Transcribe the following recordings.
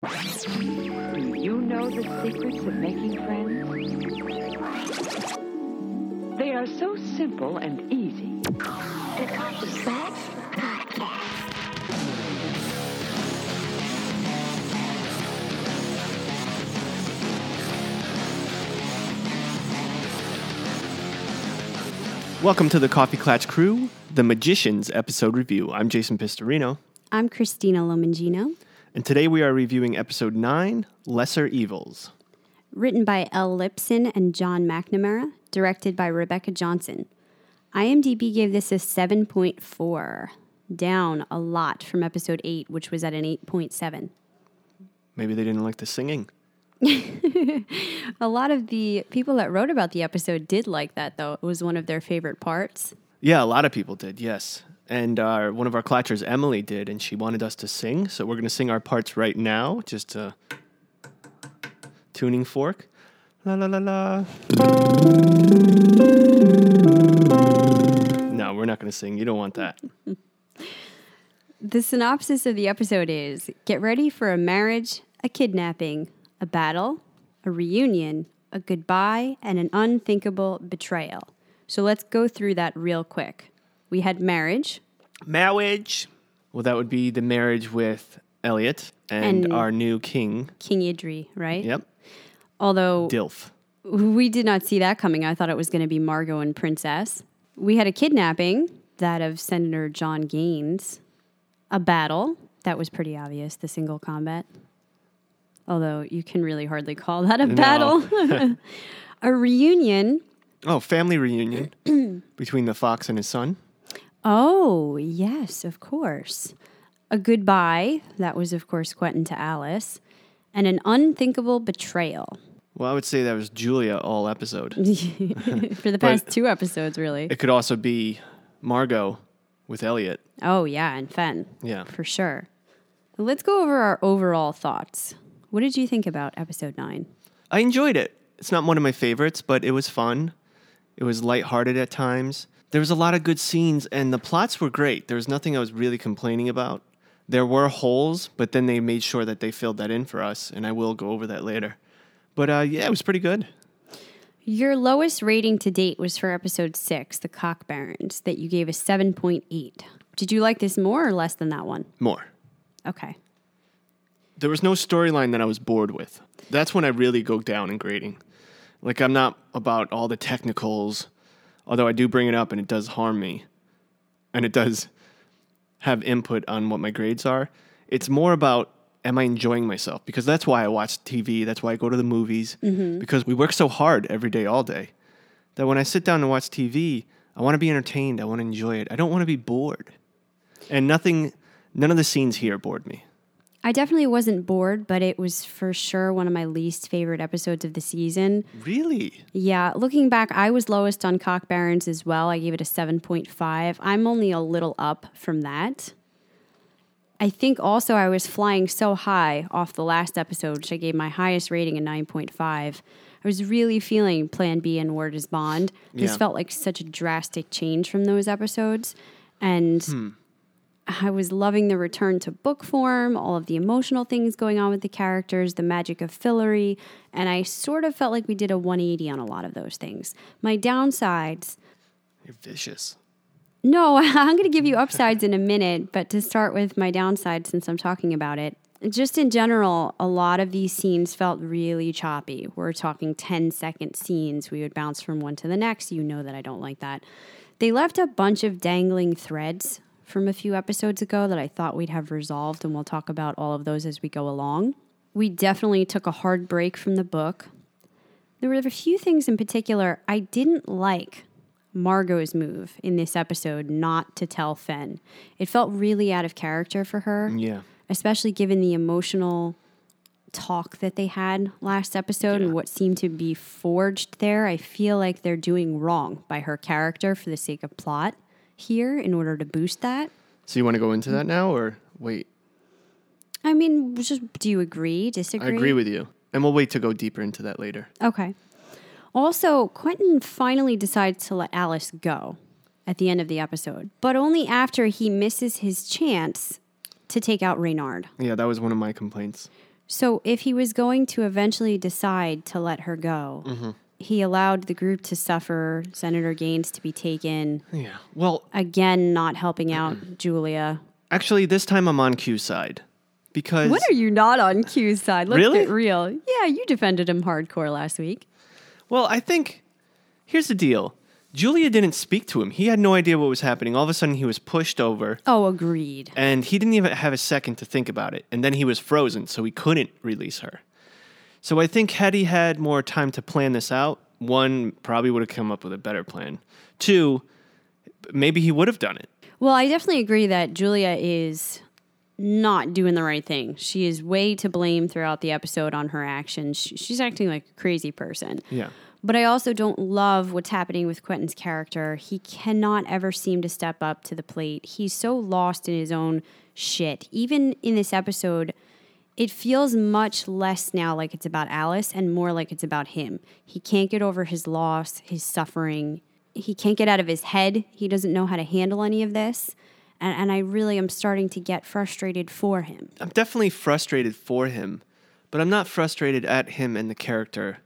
Do you know the secrets of making friends? They are so simple and easy. The Coffee Klatch Podcast. Welcome to the Coffee Klatch Crew, the Magicians episode review. I'm Jason Pistorino, I'm Cristina Lomangino, and today we are reviewing episode 9, Lesser Evils. written by Elle Lipson and John McNamara, directed by Rebecca Johnson. IMDb gave this a 7.4, down a lot from episode 8, which was at an 8.7. Maybe they didn't like the singing. A lot of the people that wrote about the episode did like that, though. It was one of their favorite parts. Yeah, a lot of people did, yes. And uh, one of our Klatchers, Emily, did, and she wanted us to sing. So we're going to sing our parts right now, just a tuning fork. La la la la. No, we're not going to sing. You don't want that. The synopsis of the episode is get ready for a marriage, a kidnapping, a battle, a reunion, a goodbye, and an unthinkable betrayal. So let's go through that real quick. We had marriage, Marriage. Well, that would be the marriage with Eliot and, And- our new king. King Idri, right? Yep. Although Dilf. we did not see that coming. I thought it was going to be Margo and Princess. We had a kidnapping, that of Senator John Gaines. A battle, that was pretty obvious, the single combat. Although you can really hardly call that a battle. a reunion. Oh, family reunion between the fox and his son. Oh, yes, of course. A goodbye, that was, of course, Quentin to Alice. And an unthinkable betrayal. Well, I would say that was Julia all episode. For the past two episodes, really. It could also be Margo with Eliot. Oh, yeah, and Fen. Yeah. For sure. Let's go over our overall thoughts. What did you think about episode nine? I enjoyed it. It's not one of my favorites, but it was fun. It was lighthearted at times. There was a lot of good scenes, and the plots were great. There was nothing I was really complaining about. There were holes, but then they made sure that they filled that in for us, and I will go over that later. But uh, yeah, it was pretty good. Your lowest rating to date was for episode six, The Cock Barons, that you gave a 7.8. Did you like this more or less than that one? More. Okay. there was no storyline that I was bored with. That's when I really go down in grading. Like I'm not about all the technicals, although I do bring it up and it does harm me. And it does have input on what my grades are. It's more about am I enjoying myself? Because that's why I watch TV, that's why I go to the movies mm-hmm. because we work so hard every day all day. That when I sit down and watch TV, I want to be entertained, I want to enjoy it. I don't want to be bored. And nothing none of the scenes here bored me. I definitely wasn't bored, but it was for sure one of my least favorite episodes of the season. Really? Yeah, looking back, I was lowest on Cock Barons as well. I gave it a 7.5. I'm only a little up from that. I think also I was flying so high off the last episode, which I gave my highest rating a 9.5. I was really feeling Plan B and Word is Bond. This Yeah. felt like such a drastic change from those episodes. And Hmm. I was loving the return to book form, all of the emotional things going on with the characters, the magic of Fillory, and I sort of felt like we did a 180 on a lot of those things. My downsides, You're vicious. no, I'm going to give you upsides in a minute, but to start with my downside since I'm talking about it, just in general, a lot of these scenes felt really choppy. We're talking 10 second scenes. We would bounce from one to the next. You know that I don't like that. They left a bunch of dangling threads from a few episodes ago that I thought we'd have resolved, and we'll talk about all of those as we go along. We definitely took a hard break from the book. There were a few things in particular I didn't like Margo's move in this episode not to tell Fen. It felt really out of character for her, Yeah. especially given the emotional talk that they had last episode and what seemed to be forged there. I feel like they're doing wrong by her character for the sake of plot here in order to boost that. So you want to go into that now or wait? I mean, just do you agree, disagree? I agree with you. And we'll wait to go deeper into that later. Okay. Also, Quentin finally decides to let Alice go at the end of the episode, but only after he misses his chance to take out Reynard. Yeah, that was one of my complaints. So if he was going to eventually decide to let her go, Mm-hmm. He allowed the group to suffer, Senator Gaines to be taken, Yeah. Well, again, not helping out Julia. actually, this time I'm on Q's side because What are you not on Q's side? Let's Really? get real. Yeah, you defended him hardcore last week. Well, I think here's the deal. Julia didn't speak to him. He had no idea what was happening. All of a sudden, he was pushed over, Oh, agreed. and he didn't even have a second to think about it. And then he was frozen, so he couldn't release her. So I think had he had more time to plan this out, one probably would have come up with a better plan. Two, maybe he would have done it. Well, I definitely agree that Julia is not doing the right thing. She is way to blame throughout the episode on her actions. She's acting like a crazy person. Yeah. But I also don't love what's happening with Quentin's character. He cannot ever seem to step up to the plate. He's so lost in his own shit. Even in this episode, it feels much less now like it's about Alice and more like it's about him. He can't get over his loss, his suffering. He can't get out of his head. He doesn't know how to handle any of this. And, and I really am starting to get frustrated for him. I'm definitely frustrated for him, but I'm not frustrated at him and the character.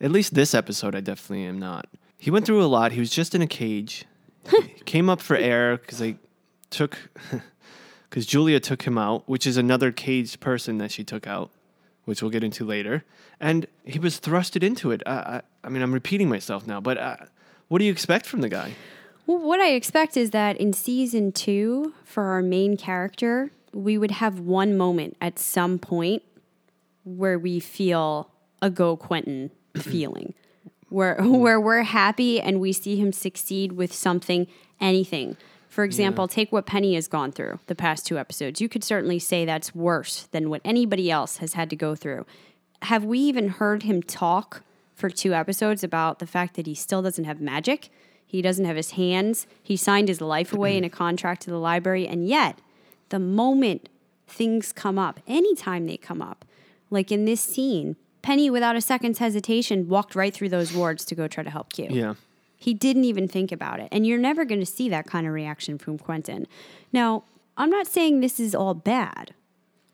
At least this episode, I definitely am not. He went through a lot. He was just in a cage. came up for air because they took, because Julia took him out, which is another caged person that she took out, which we'll get into later. And he was thrusted into it. I, I, I mean, I'm repeating myself now, but uh, what do you expect from the guy? Well, what I expect is that in season two, for our main character, we would have one moment at some point where we feel a go Quentin feeling, where where we're happy and we see him succeed with something, anything. For example, take what Penny has gone through the past two episodes. You could certainly say that's worse than what anybody else has had to go through. Have we even heard him talk for two episodes about the fact that he still doesn't have magic? He doesn't have his hands. He signed his life away in a contract to the library. And yet, the moment things come up, anytime they come up, like in this scene, Penny, without a second's hesitation, walked right through those wards to go try to help Q. Yeah. He didn't even think about it. And you're never going to see that kind of reaction from Quentin. Now, I'm not saying this is all bad.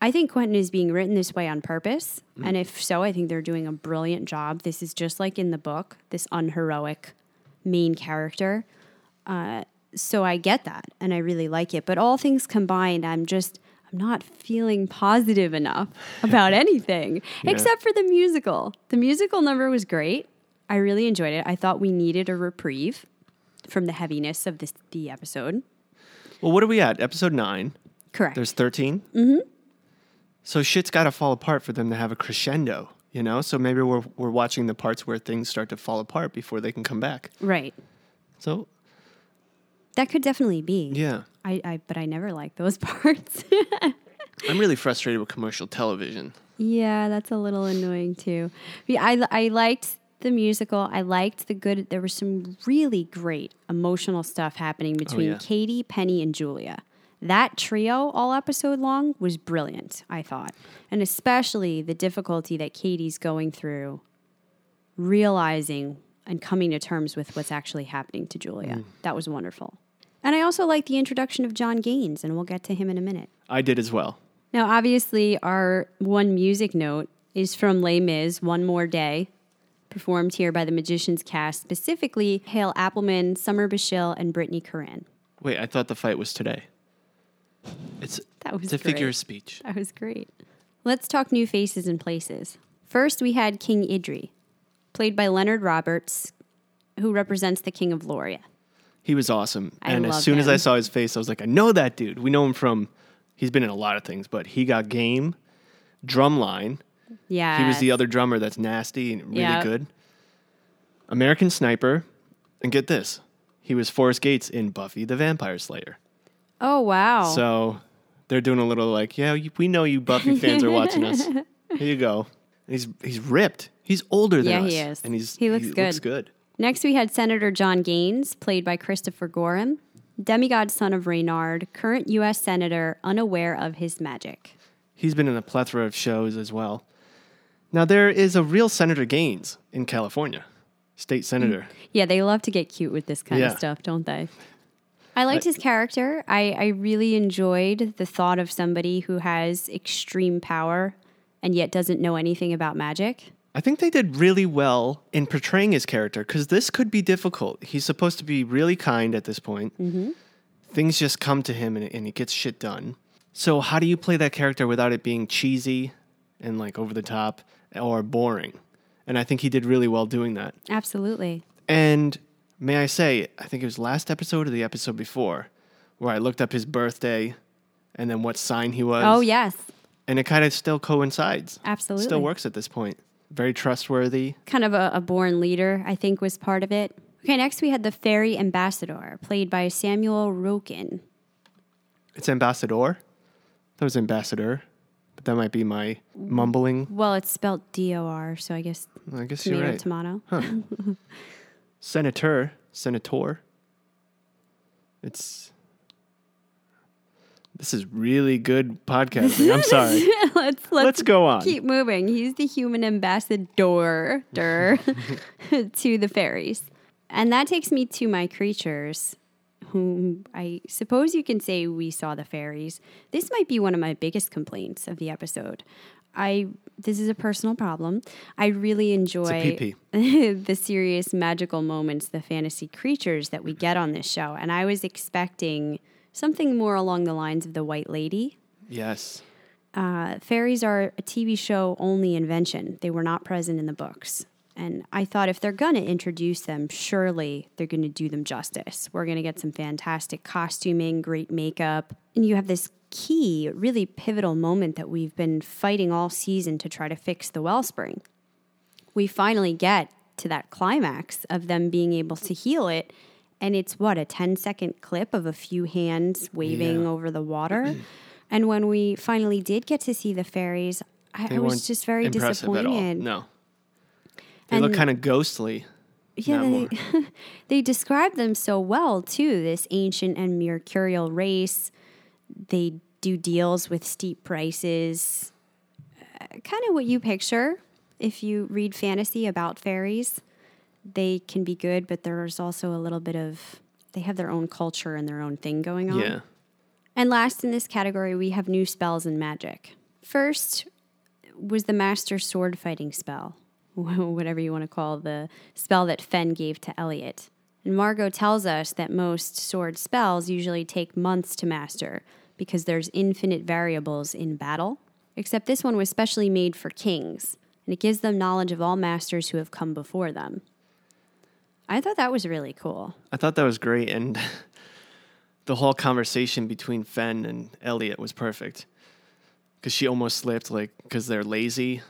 I think Quentin is being written this way on purpose. And if so, I think they're doing a brilliant job. This is just like in the book, this unheroic main character. Uh, so I get that and I really like it. But all things combined, I'm just, I'm not feeling positive enough about anything except for the musical. The musical number was great. I really enjoyed it. I thought we needed a reprieve from the heaviness of this the episode. Well, what are we at? Episode nine. Correct. There's 13? Mm-hmm. So shit's got to fall apart for them to have a crescendo, you know? So maybe we're, we're watching the parts where things start to fall apart before they can come back. right. So, That could definitely be. yeah. I, I but I never like those parts. I'm really frustrated with commercial television. yeah, that's a little annoying too. Yeah, I I liked the musical. I liked the good. There was some really great emotional stuff happening oh, between yeah. Kady, Penny, and Julia. That trio, all episode long, was brilliant. I thought, and especially the difficulty that Kady's going through, realizing and coming to terms with what's actually happening to Julia. Mm. That was wonderful. And I also like the introduction of John Gaines, and we'll get to him in a minute. I did as well. Now, obviously, our one music note is from Les Mis, One More Day, performed here by the Magicians cast, specifically Hale Appleman, Summer Bishil, and Brittany Curran. Wait, I thought the fight was today. It's, That was it's a figure of speech. That was great. Let's talk new faces and places. First, we had King Idri, played by Leonard Roberts, who represents the King of Loria. He was awesome. I and as soon as I saw his face, I was like, I know that dude. We know him from, he's been in a lot of things, but he got game, drumline. Yeah. He was the other drummer that's nasty and really Yeah. good. American Sniper. And get this, he was Forrest Gates in Buffy the Vampire Slayer. Oh, wow. So they're doing a little like, yeah, we know you Buffy fans are watching us. Here you go. He's he's ripped. He's older than Yeah, us. he is. And he's He looks looks good. good. Next, we had Senator John Gaines, played by Christopher Gorham, demigod son of Reynard, current U.S. Senator, unaware of his magic. He's been in a plethora of shows as well. Now there is a real Senator Gaines in California, state senator. Yeah, they love to get cute with this kind Yeah. of stuff, don't they? I liked his character. I, I really enjoyed the thought of somebody who has extreme power and yet doesn't know anything about magic. I think they did really well in portraying his character because this could be difficult. He's supposed to be really kind at this point. Mm-hmm. Things just come to him and, and he gets shit done. So, how do you play that character without it being cheesy and like over the top or boring? And I think he did really well doing that. Absolutely. And may I say, I think it was last episode or the episode before where I looked up his birthday and then what sign he was. Oh, yes. And it kind of still coincides. Absolutely. Still works at this point. Very trustworthy. kind of a, a born leader, I think, was part of it. Okay, next we had the fairy ambassador, played by Samuel Roukin. It's ambassador. That was ambassador. That might be my mumbling. Well, it's spelled D O R, so I guess I guess you're right. tomato. Senator. Senator. It's. This is really good podcasting. I'm sorry. let's, let's Let's go on. keep moving. He's the human ambassador to the fairies. And that takes me to my creatures, whom I suppose you can say we saw the fairies. This might be one of my biggest complaints of the episode. I this is a personal problem. I really enjoy the serious magical moments, the fantasy creatures that we get on this show. And I was expecting something more along the lines of the White Lady Yes. uh, fairies are a TV show only invention. They were not present in the books. And I thought if they're going to introduce them, surely they're going to do them justice. We're going to get some fantastic costuming, great makeup. And you have this key, really pivotal moment that we've been fighting all season to try to fix the wellspring. We finally get to that climax of them being able to heal it. And it's what, a 10 second clip of a few hands waving Yeah. over the water. and when we finally did get to see the fairies, I, I was just very disappointed. No. They look kind of ghostly. Yeah, they, they describe them so well too. This ancient and mercurial race. They do deals with steep prices. Uh, kind of what you picture if you read fantasy about fairies. They can be good, but there's also a little bit of they have their own culture and their own thing going on. Yeah. And last in this category, we have new spells and magic. First was the Master Sword Fighting spell, whatever you want to call the spell that Fen gave to Eliot. And Margo tells us that most sword spells usually take months to master because there's infinite variables in battle. Except this one was specially made for kings, and it gives them knowledge of all masters who have come before them. I thought that was really cool. I thought that was great, and the whole conversation between Fen and Eliot was perfect. Because she almost slipped, like, because they're lazy,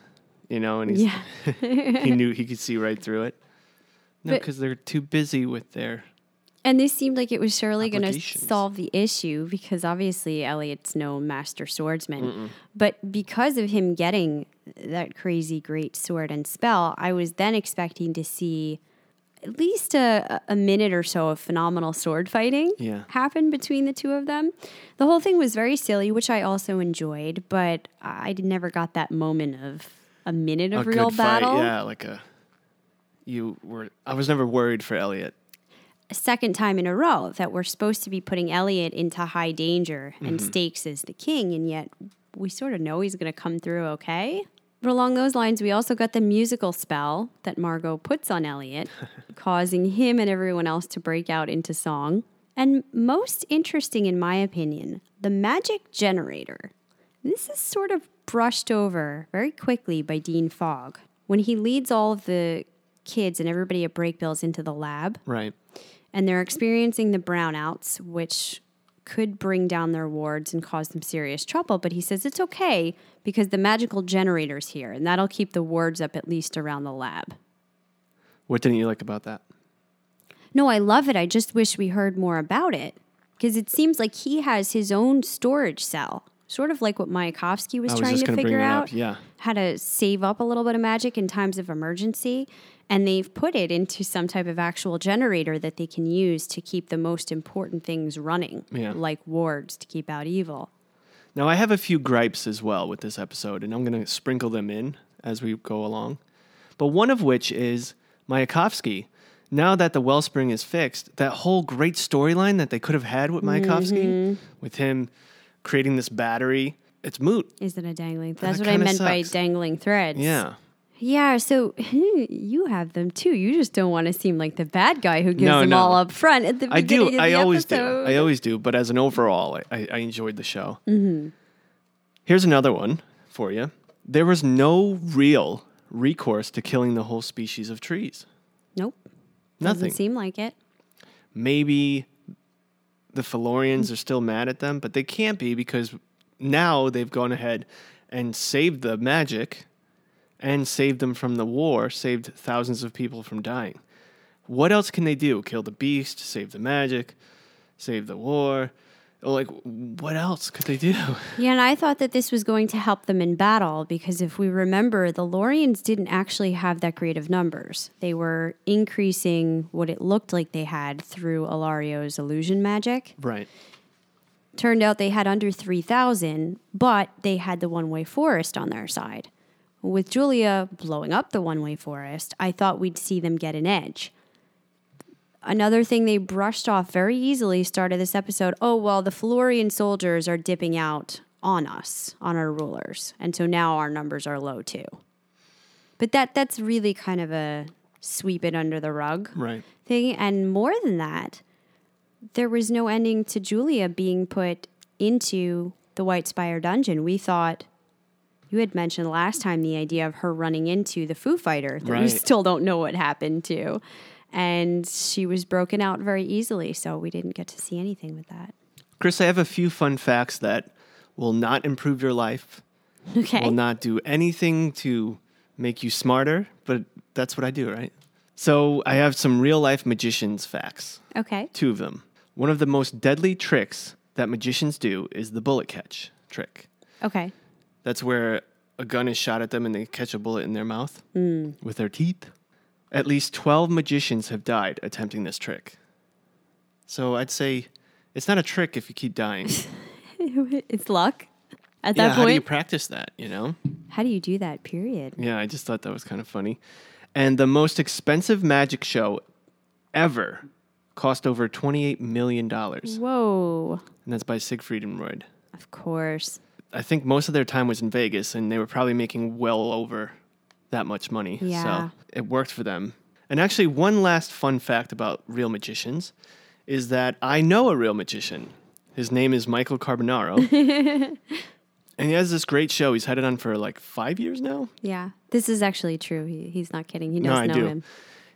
you know, and he's, Yeah. he knew he could see right through it. No, because they're too busy with their. And this seemed like it was surely going to solve the issue because obviously Eliot's no master swordsman. But because of him getting that crazy great sword and spell, I was then expecting to see at least a, a minute or so of phenomenal sword fighting Yeah. happen between the two of them. The whole thing was very silly, which I also enjoyed, but I never got that moment of a minute of a real battle. fight. Yeah, like a. You were. I was never worried for Eliot. a second time in a row that we're supposed to be putting Eliot into high danger and Mm-hmm. stakes as the king, and yet we sort of know he's going to come through okay. But along those lines, we also got the musical spell that Margo puts on Eliot, causing him and everyone else to break out into song. And most interesting, in my opinion, the magic generator. This is sort of brushed over very quickly by Dean Fogg when he leads all of the kids and everybody at Brakebills into the lab Right. and they're experiencing the brownouts, which could bring down their wards and cause them serious trouble. But he says it's okay because the magical generator's here, and that'll keep the wards up at least around the lab. What didn't you like about that? No, I love it. I just wish we heard more about it because it seems like he has his own storage cell, sort of like what Mayakovsky was was trying to figure out. yeah. How to save up a little bit of magic in times of emergency. And they've put it into some type of actual generator that they can use to keep the most important things running, Yeah. like wards to keep out evil. Now, I have a few gripes as well with this episode, and I'm going to sprinkle them in as we go along. But one of which is Mayakovsky. Now that the wellspring is fixed, that whole great storyline that they could have had with Mayakovsky, mm-hmm. with him creating this battery, it's moot. Is it a dangling? That's that what I meant by dangling threads. Yeah. Yeah, so you have them too. You just don't want to seem like the bad guy who gives No, them no. all up front at the I beginning do. of I always episode. do. I always do. But as an overall, I, I, I enjoyed the show. Mm-hmm. Here's another one for you. There was no real recourse to killing the whole species of trees. nope. Nothing. Doesn't seem like it. Maybe the Fillorians are still mad at them, but they can't be because now they've gone ahead and saved the magic and saved them from the war, saved thousands of people from dying. What else can they do? Kill the beast, save the magic, save the war. Like, what else could they do? Yeah, and I thought that this was going to help them in battle because if we remember, the Lorians didn't actually have that great of numbers. They were increasing what it looked like they had through Alario's illusion magic. Right. Turned out they had under 3,000, but they had the one way forest on their side. With Julia blowing up the one way forest, I thought we'd see them get an edge. Another thing they brushed off very easily started this episode oh, well, the Fillorian soldiers are dipping out on us, on our rulers. And so now our numbers are low too. But that that's really kind of a sweep it under the rug Right. thing. And more than that, there was no ending to Julia being put into the White Spire dungeon. We thought you had mentioned last time the idea of her running into the Foo Fighter that we still don't know what happened to. And she was broken out very easily, so we didn't get to see anything with that. Chris, I have a few fun facts that will not improve your life, Okay. will not do anything to make you smarter, but that's what I do, right? So I have some real life magicians facts, okay. two of them. One of the most deadly tricks that magicians do is the bullet catch trick. Okay. That's where a gun is shot at them and they catch a bullet in their mouth mm. with their teeth. At least 12 magicians have died attempting this trick. So I'd say it's not a trick if you keep dying. it's luck at that yeah, that how do you practice that, you know? how do you do that, period? Yeah, I just thought that was kind of funny. And the most expensive magic show ever cost over $28 million. Whoa. And that's by Siegfried and Roy. Of course. I think most of their time was in Vegas, and they were probably making well over that much money. Yeah. So it worked for them. And actually, one last fun fact about real magicians is that I know a real magician. His name is Michael Carbonaro. and he has this great show. He's had it on for like five years now. Yeah. This is actually true. He, he's not kidding. He No, I know do. him.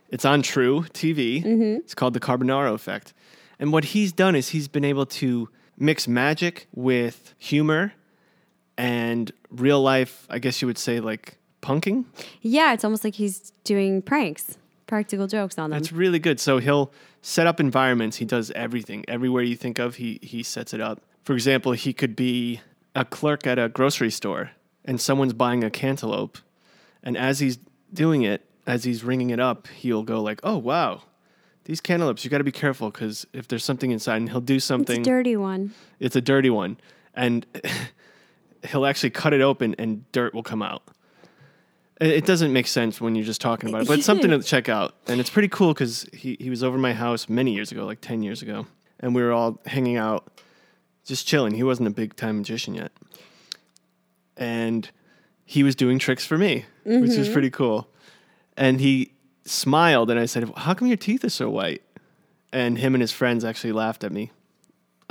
It's on True TV. Mm-hmm. It's called the Carbonaro Effect. And what he's done is he's been able to mix magic with humor and real life, I guess you would say, like punking. Yeah, it's almost like he's doing pranks, practical jokes on them. That's really good. So he'll set up environments. He does everything. Everywhere you think of, he, he sets it up. For example, he could be a clerk at a grocery store and someone's buying a cantaloupe. And as he's doing it, as he's ringing it up, he'll go like, oh, wow. These cantaloupes, you got to be careful because if there's something inside, and he'll do It's a something, dirty one. it's a dirty one, and he'll actually cut it open, and dirt will come out. It doesn't make sense when you're just talking about it, but it's something to check out, and it's pretty cool because he he was over my house many years ago, like ten years ago, and we were all hanging out, just chilling. He wasn't a big time magician yet, and he was doing tricks for me, which was mm-hmm. pretty cool. And he smiled, and I said, "How come your teeth are so white?" And him and his friends actually laughed at me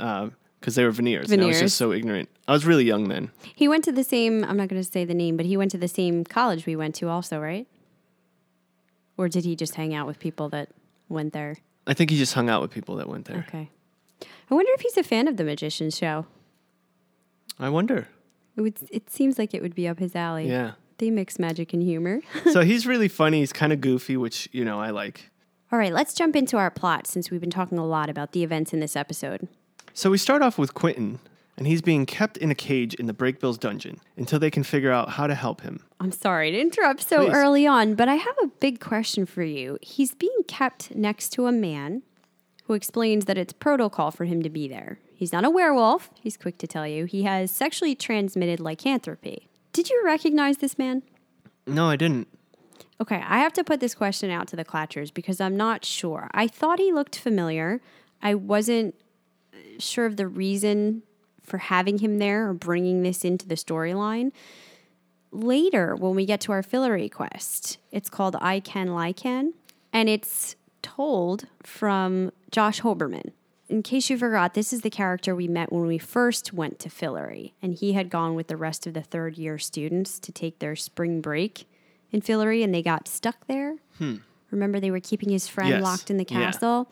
uh, because they were veneers. and I was just so ignorant. I was really young then. He went to the same, I'm not going to say the name, but he went to the same college we went to also, right? Or did he just hang out with people that went there? I think he just hung out with people that went there. Okay. I wonder if he's a fan of the Magician's Show. I wonder. It, would, it seems like it would be up his alley. Yeah. They mix magic and humor. so he's really funny. He's kind of goofy, which you know I like. All right, let's jump into our plot since we've been talking a lot about the events in this episode. So we start off with Quentin, and he's being kept in a cage in the Brakebills dungeon until they can figure out how to help him. I'm sorry to interrupt so Please. early on, but I have a big question for you. He's being kept next to a man who explains that it's protocol for him to be there. He's not a werewolf, he's quick to tell you. He has sexually transmitted lycanthropy. Did you recognize this man? No, I didn't. Okay, I have to put this question out to the Klatchers because I'm not sure. I thought he looked familiar. I wasn't sure of the reason for having him there or bringing this into the storyline. Later, when we get to our Fillory quest, it's called I Can Lycan, and it's told from Josh Hoberman. In case you forgot, this is the character we met when we first went to Fillory, and he had gone with the rest of the third year students to take their spring break in Fillory, and they got stuck there. Hmm. Remember, they were keeping his friend Yes. locked in the Yeah.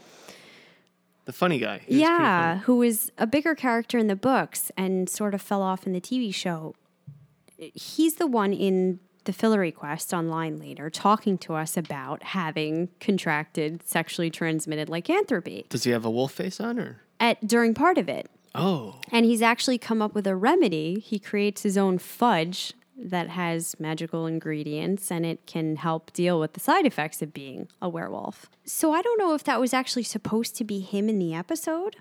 The funny guy. He Yeah, who was a bigger character in the books and sort of fell off in the TV show. He's the one in the Fillory Quest online later talking to us about having contracted sexually transmitted lycanthropy Does he have a wolf face on or? at during part of it. Oh, And he's actually come up with a remedy. He creates his own fudge that has magical ingredients and it can help deal with the side effects of being a werewolf. So I don't know if that was actually supposed to be him in the episode.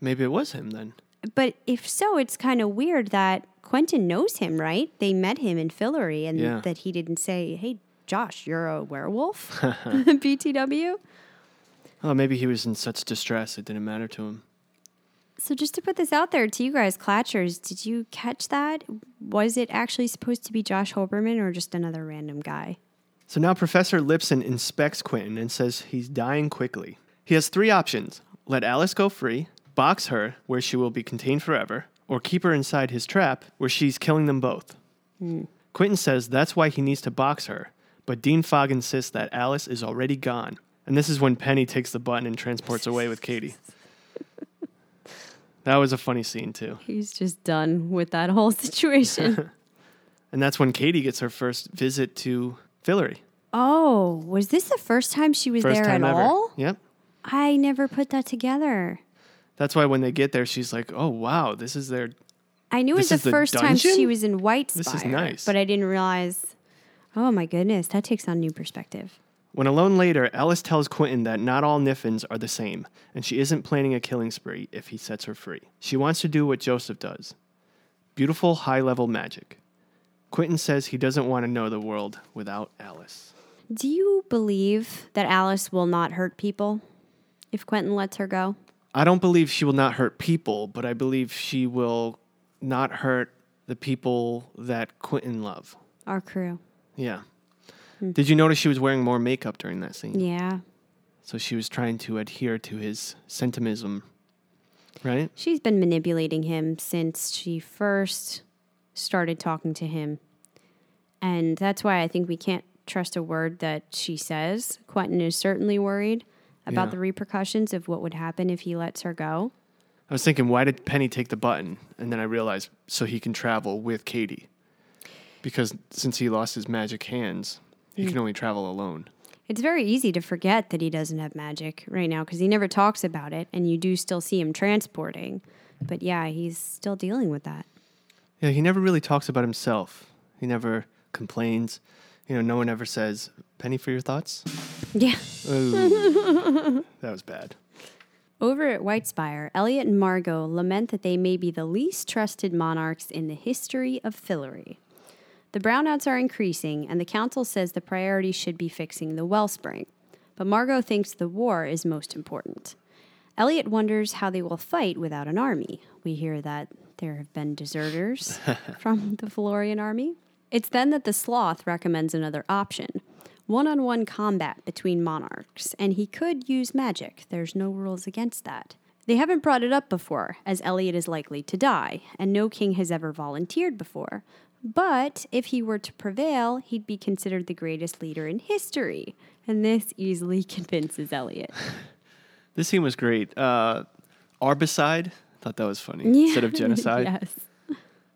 maybe it was him then. But if so, it's kind of weird that Quentin knows him, right? They met him in Fillory and Yeah. that he didn't say, hey, Josh, you're a werewolf? BTW? Oh, maybe he was in such distress it didn't matter to him. So just to put this out there to you guys, Klatchers, did you catch that? Was it actually supposed to be Josh Hoberman or just another random guy? So now Professor Lipson inspects Quentin and says he's dying quickly. He has three options let Alice go free, box her, where she will be contained forever, or keep her inside his trap, where she's killing them both. Hmm. Quentin says that's why he needs to box her, but Dean Fogg insists that Alice is already gone. And this is when Penny takes the button and transports away with Kady. That was a funny scene, too. He's just done with that whole situation. And that's when Kady gets her first visit to Fillory. oh, was this the first time she was First there time at ever. all? Yep. I never put that together. That's why when they get there, she's like, "Oh wow, this is their." I knew it was the first time she was in White This is nice. but I didn't realize. Oh my goodness, that takes on new perspective. When alone later, Alice tells Quentin that not all Niffins are the same, and she isn't planning a killing spree if he sets her free. She wants to do what Joseph does beautiful, high level magic. Quentin says he doesn't want to know the world without Alice. Do you believe that Alice will not hurt people if Quentin lets her go? I don't believe she will not hurt people, but I believe she will not hurt the people that Quentin love. Our crew. Yeah. Hmm. Did you notice she was wearing more makeup during that scene? Yeah. So she was trying to adhere to his sentimentism, right? She's been manipulating him since she first started talking to him. And that's why I think we can't trust a word that she says. Quentin is certainly worried about Yeah. the repercussions of what would happen if he lets her go. I was thinking, why did Penny take the button? And then I realized, so he can travel with Kady. Because since he lost his magic hands, he hmm. can only travel alone. It's very easy to forget that he doesn't have magic right now because he never talks about it, and you do still see him transporting. But yeah, he's still dealing with that. Yeah, he never really talks about himself. He never complains. You know, no one ever says, Penny, for your thoughts? Yeah. Ooh, that was bad. Over at Whitespire, Eliot and Margo lament that they may be the least trusted monarchs in the history of Fillory. The brownouts are increasing, and the council says the priority should be fixing the wellspring. But Margo thinks the war is most important. Eliot wonders how they will fight without an army. We hear that there have been deserters from the Fillorian army. It's then that the sloth recommends another option one on one combat between monarchs, and he could use magic. There's no rules against that. They haven't brought it up before, as Eliot is likely to die, and no king has ever volunteered before. But if he were to prevail, he'd be considered the greatest leader in history, and this easily convinces Eliot. This scene was great. Uh, Arbicide, thought that was funny. Instead of genocide. yes.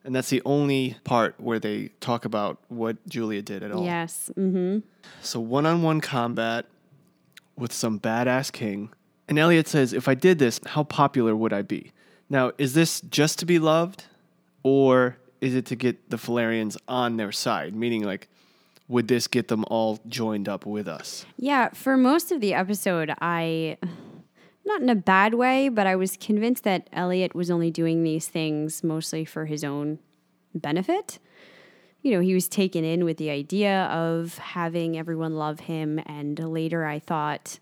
And that's the only part where they talk about what Julia did at all. Yes. hmm So one on one combat with some badass king. And Eliot says, if I did this, how popular would I be? Now, is this just to be loved? Or is it to get the Fillorians on their side? Meaning, like, would this get them all joined up with us? Yeah, for most of the episode, I, not in a bad way, but I was convinced that Eliot was only doing these things mostly for his own benefit. You know, he was taken in with the idea of having everyone love him, and later I thought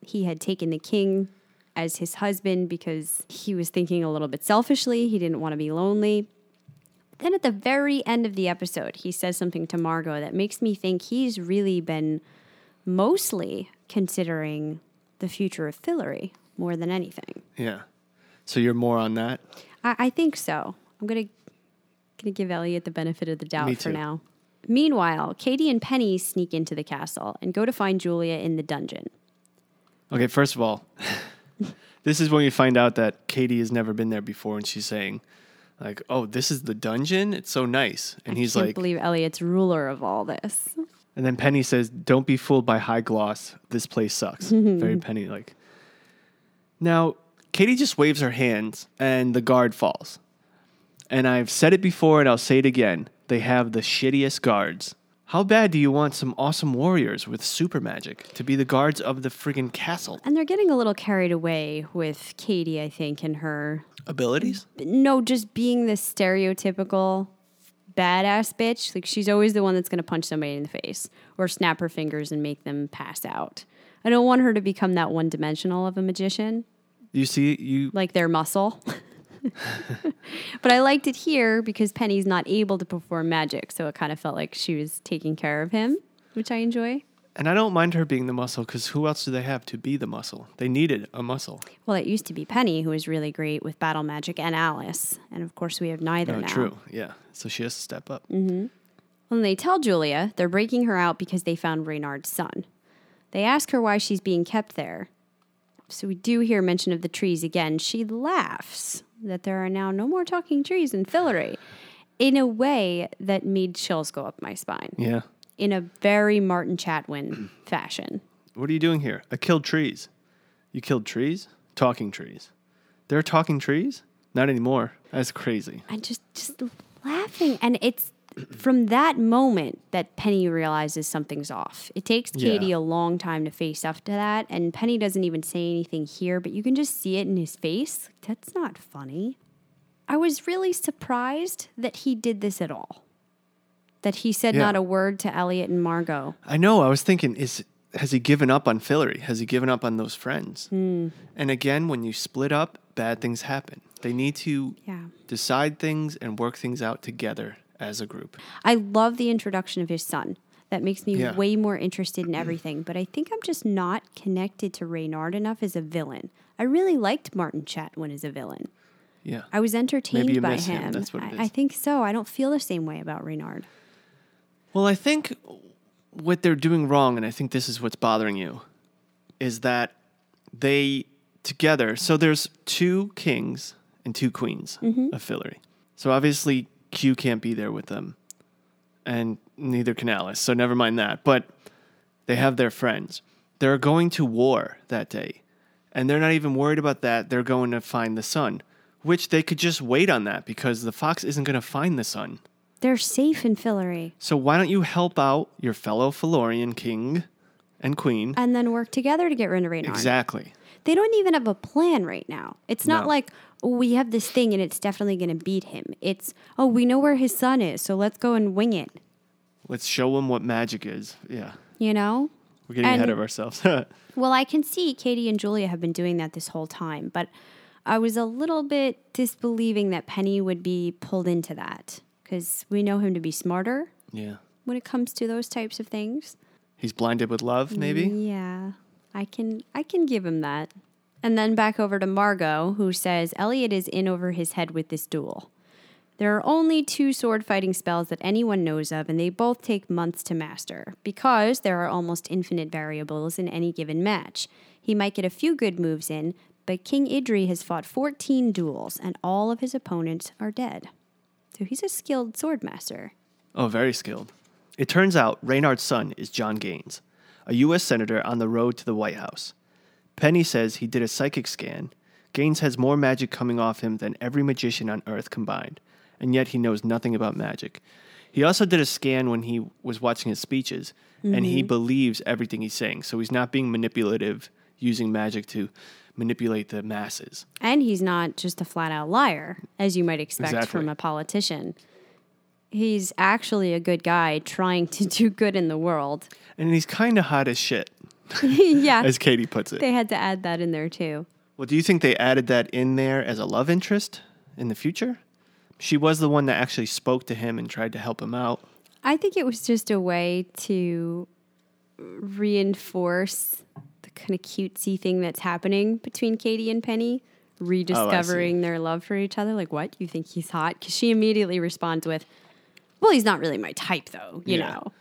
he had taken the king as his husband because he was thinking a little bit selfishly. He didn't want to be lonely. Then at the very end of the episode, he says something to Margo that makes me think he's really been mostly considering the future of Fillory more than anything. Yeah. So you're more on that? I, I think so. I'm gonna gonna give Eliot the benefit of the doubt for now. Meanwhile, Kady and Penny sneak into the castle and go to find Julia in the dungeon. Okay, first of all, this is when you find out that Kady has never been there before and she's saying, like, oh, this is the dungeon? It's so nice. And he's Can't like, believe Eliot's ruler of all this. and then Penny says, don't be fooled by high gloss. This place sucks. Very Penny like. Now, Kady just waves her hands and the guard falls. And I've said it before and I'll say it again. They have the shittiest guards. How bad do you want some awesome warriors with super magic to be the guards of the friggin' castle? And they're getting a little carried away with Kady, I think, and her Abilities? no, just being this stereotypical badass bitch. Like she's always the one that's going to punch somebody in the face or snap her fingers and make them pass out. I don't want her to become that one dimensional of a magician, You see, you like their muscle. but I liked it here because Penny's not able to perform magic, so it kind of felt like she was taking care of him, which I enjoy. and I don't mind her being the muscle because who else do they have to be the muscle? They needed a muscle. Well, it used to be Penny who was really great with battle magic and Alice, and of course we have neither Oh, now. true. Yeah. So she has to step up. Mm-hmm. When they tell Julia, they're breaking her out because they found Reynard's son. They ask her why she's being kept there. So we do hear mention of the trees again. She laughs that there are now no more talking trees in Fillory in a way that made chills go up my spine Yeah. in a very Martin Chatwin fashion. What are you doing here? I killed trees. You killed trees? Talking trees. There are talking trees? Not anymore. That's crazy. and just just laughing and it's from that moment that penny realizes something's off it takes kady Yeah. a long time to face up to that and penny doesn't even say anything here but you can just see it in his face that's not funny i was really surprised that he did this at all that he said Yeah. not a word to eliot and margo I know. I was thinking, is has he given up on Fillory? Has he given up on those friends? Hmm. And again, when you split up, bad things happen. They need to Yeah. decide things and work things out together as a group. I love the introduction of his son. That makes me Yeah. way more interested in everything. But I think I'm just not connected to Reynard enough as a villain. I really liked Martin Chatwin as a villain. Yeah. I was entertained by him. him. That's what I, I think so. I don't feel the same way about Reynard. Well, I think what they're doing wrong, and I think this is what's bothering you, is that they together. So there's two kings and two queens mm-hmm. of Fillory. So obviously Q can't be there with them, and neither can Alice. So never mind that. But they have their friends. They're going to war that day, and they're not even worried about that. They're going to find the sun, which they could just wait on that because the fox isn't going to find the sun. They're safe in Fillory So why don't you help out your fellow Fillorian king and queen? and then work together to get rid of Reynard. Exactly. They don't even have a plan right now. It's not No. like, oh, we have this thing and it's definitely going to beat him. It's, oh, we know where his son is, so let's go and wing it. Let's show him what magic is. Yeah. You know? We're getting ahead of ourselves. Well, I can see Kady and Julia have been doing that this whole time, but I was a little bit disbelieving that Penny would be pulled into that because we know him to be smarter yeah. when it comes to those types of things. He's blinded with love, maybe? Yeah, I can I can give him that. And then back over to Margo, who says Eliot is in over his head with this duel. There are only two sword fighting spells that anyone knows of, and they both take months to master because there are almost infinite variables in any given match. He might get a few good moves in, but King Idri has fought 14 duels, and all of his opponents are dead. So he's a skilled sword master. Oh, very skilled. It turns out Reynard's son is John Gaines, a U.S. Senator on the road to the White House. Penny says he did a psychic scan. Gaines has more magic coming off him than every magician on Earth combined, and yet he knows nothing about magic. He also did a scan when he was watching his speeches, and he mm-hmm. believes everything he's saying. So he's not being manipulative, using magic to manipulate the masses. And he's not just a flat out liar, as you might expect Exactly. from a politician. He's actually a good guy trying to do good in the world. And he's kind of hot as shit, yeah. as Kady puts it. they had to add that in there too. Well, do you think they added that in there as a love interest in the future? She was the one that actually spoke to him and tried to help him out. I think it was just a way to reinforce the kind of cutesy thing that's happening between Kady and Penny, oh, rediscovering their love for each other. Like, what? You think he's hot? Because she immediately responds with, Well, he's not really my type, though. You Yeah. know,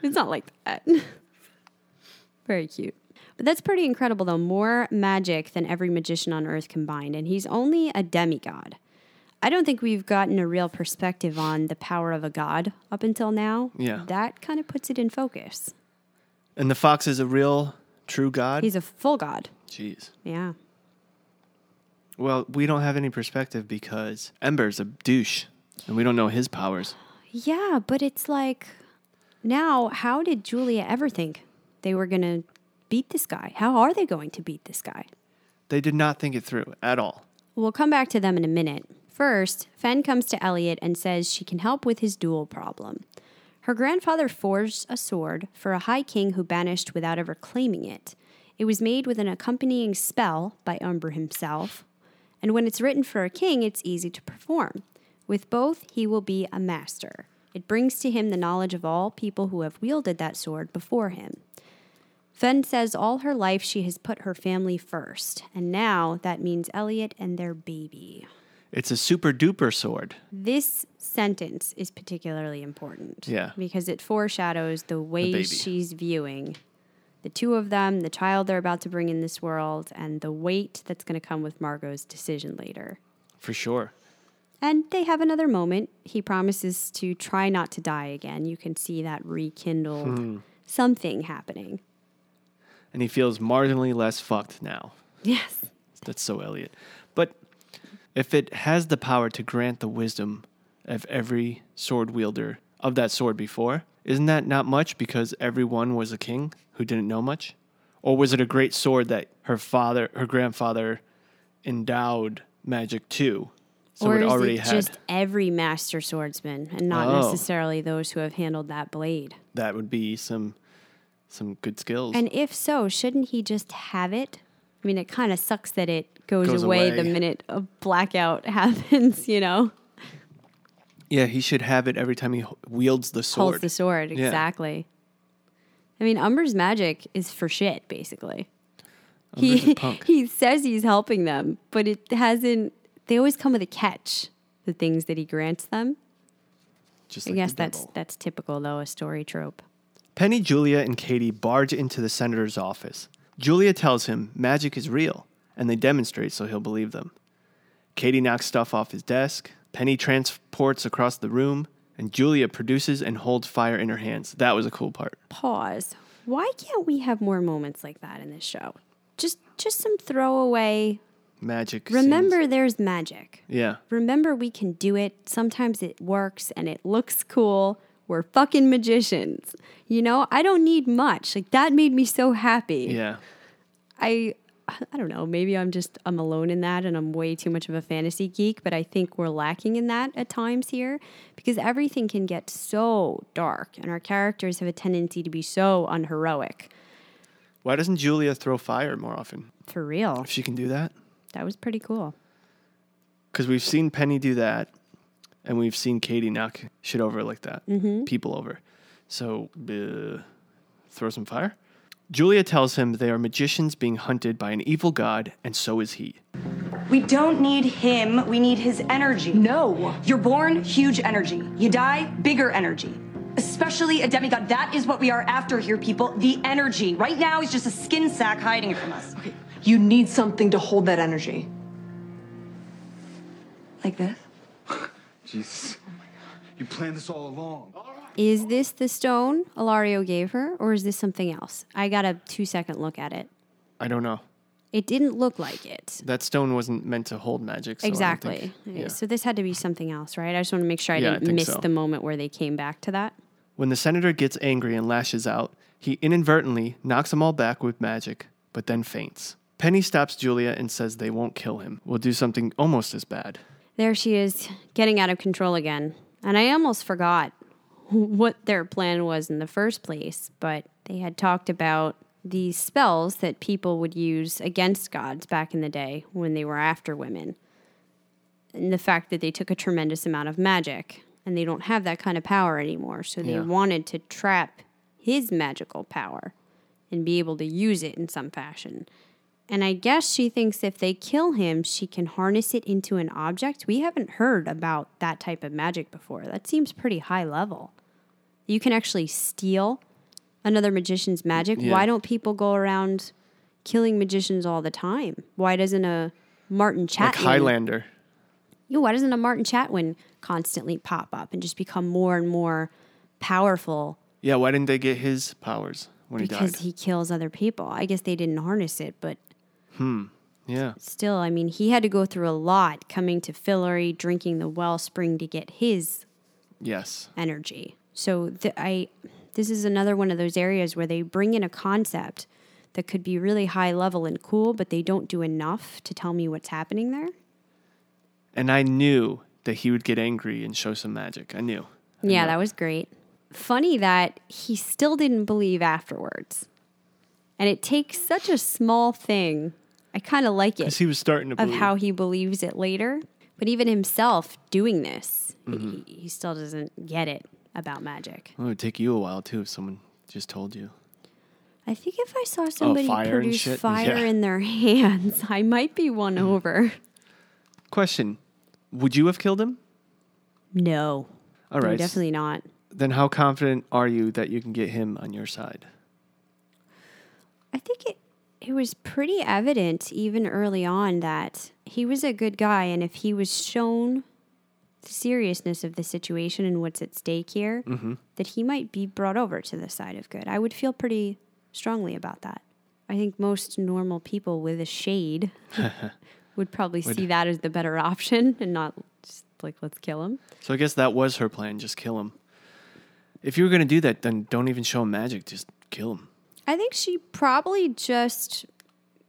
it's not like that. Very cute. But that's pretty incredible, though. More magic than every magician on earth combined. And he's only a demigod. I don't think we've gotten a real perspective on the power of a god up until now. Yeah. That kind of puts it in focus. And the fox is a real, true god? He's a full god. Jeez. Yeah. Well, we don't have any perspective because Ember's a douche and we don't know his powers. Yeah, but it's like now, how did Julia ever think they were going to beat this guy? How are they going to beat this guy? They did not think it through at all. We'll come back to them in a minute. First, Fen comes to Eliot and says she can help with his duel problem. Her grandfather forged a sword for a high king who banished without ever claiming it. It was made with an accompanying spell by Umber himself, and when it's written for a king, it's easy to perform. With both, he will be a master. It brings to him the knowledge of all people who have wielded that sword before him. Fen says all her life she has put her family first, and now that means Eliot and their baby. It's a super duper sword. This sentence is particularly important. Yeah. Because it foreshadows the way baby. she's viewing the two of them, the child they're about to bring in this world, and the weight that's going to come with Margo's decision later. For sure. And they have another moment. He promises to try not to die again. You can see that rekindled Hmm. something happening. And he feels marginally less fucked now. Yes. That's so Eliot. But if it has the power to grant the wisdom of every sword wielder of that sword before, isn't that not much because everyone was a king who didn't know much? Or was it a great sword that her father, her grandfather endowed magic to? So or is already it had just every master swordsman and not Oh. necessarily those who have handled that blade? that would be some some good skills. And if so, shouldn't he just have it? I mean, it kind of sucks that it goes, Goes away, the minute a blackout happens, you know? yeah, he should have it every time he wields the sword. Holds the sword, Yeah. exactly. I mean, Umber's magic is for shit, basically. Umber's he he says he's helping them, but it hasn't. They always come with a catch. The things that he grants them. Just I like guess that's that's typical, though, a story trope. Penny, Julia, and Kady barge into the senator's office. Julia tells him magic is real, and they demonstrate so he'll believe them. Kady knocks stuff off his desk. Penny transports across the room, and Julia produces and holds fire in her hands. That was a cool part. Pause. Why can't we have more moments like that in this show? Just just some throwaway. Magic. Remember, scenes. there's magic. Yeah. Remember, we can do it. Sometimes it works and it looks cool. We're fucking magicians. You know, I don't need much. Like that made me so happy. Yeah. I I don't know, maybe I'm just I'm alone in that and I'm way too much of a fantasy geek, but I think we're lacking in that at times here because everything can get so dark and our characters have a tendency to be so unheroic. Why doesn't Julia throw fire more often? For real. If she can do that? That was pretty cool. Because we've seen Penny do that, and we've seen Kady knock shit over like that, people over. So, uh, throw some fire. Julia tells him they are magicians being hunted by an evil god, and so is he. We don't need him, we need his energy. No. You're born huge energy. You die bigger energy. Especially a demigod. That is what we are after here, people. The energy. Right now, he's just a skin sack hiding it from us. Okay, you need something to hold that energy. Like this? Jesus. Oh You planned this all along. Is this the stone Ilario gave her, or is this something else? I got a two second look at it. I don't know. It didn't look like it. That stone wasn't meant to hold magic. So exactly. think- yeah. So this had to be something else, right? I just want to make sure I Yeah, didn't think miss so. the moment where they came back to that. When the senator gets angry and lashes out, he inadvertently knocks them all back with magic, but then faints. Penny stops Julia and says they won't kill him. We'll do something almost as bad. There she is, getting out of control again. And I almost forgot what their plan was in the first place, but they had talked about these spells that people would use against gods back in the day when they were after women. And the fact that they took a tremendous amount of magic and they don't have that kind of power anymore. So they Yeah. wanted to trap his magical power and be able to use it in some fashion. And I guess she thinks if they kill him, she can harness it into an object. We haven't heard about that type of magic before. That seems pretty high level. You can actually steal another magician's magic. Yeah. Why don't people go around killing magicians all the time? Why doesn't a Martin Chatwin Like Highlander. Yo, why doesn't a Martin Chatwin constantly pop up and just become more and more powerful Yeah, why didn't they get his powers when he because he kills other people? I guess they didn't harness it, but Hmm. yeah. still, I mean, he had to go through a lot coming to Fillory, drinking the wellspring to get his Yes. energy. So th- I, this is another one of those areas where they bring in a concept that could be really high level and cool, but they don't do enough to tell me what's happening there. And I knew that he would get angry and show some magic. I knew. Yeah, that was great. Funny that he still didn't believe afterwards. And it takes such a small thing. I kind of like Because it he was starting to of believe. how he believes it later. But even himself doing this, Mm-hmm. he, he still doesn't get it about magic. Well, it would take you a while too if someone just told you. I think if I saw somebody Oh, fire produce fire Yeah. in their hands, I might be won over. Question: Would you have killed him? No. All No, definitely not. Then how confident are you that you can get him on your side? I think it it was pretty evident even early on that he was a good guy and if he was shown the seriousness of the situation and what's at stake here, mm-hmm. that he might be brought over to the side of good. I would feel pretty strongly about that. I think most normal people with a shade would probably see that as the better option and not just like let's kill him. So I guess that was her plan: just kill him. If you were gonna do that, then don't even show him magic. Just kill him. I think she probably just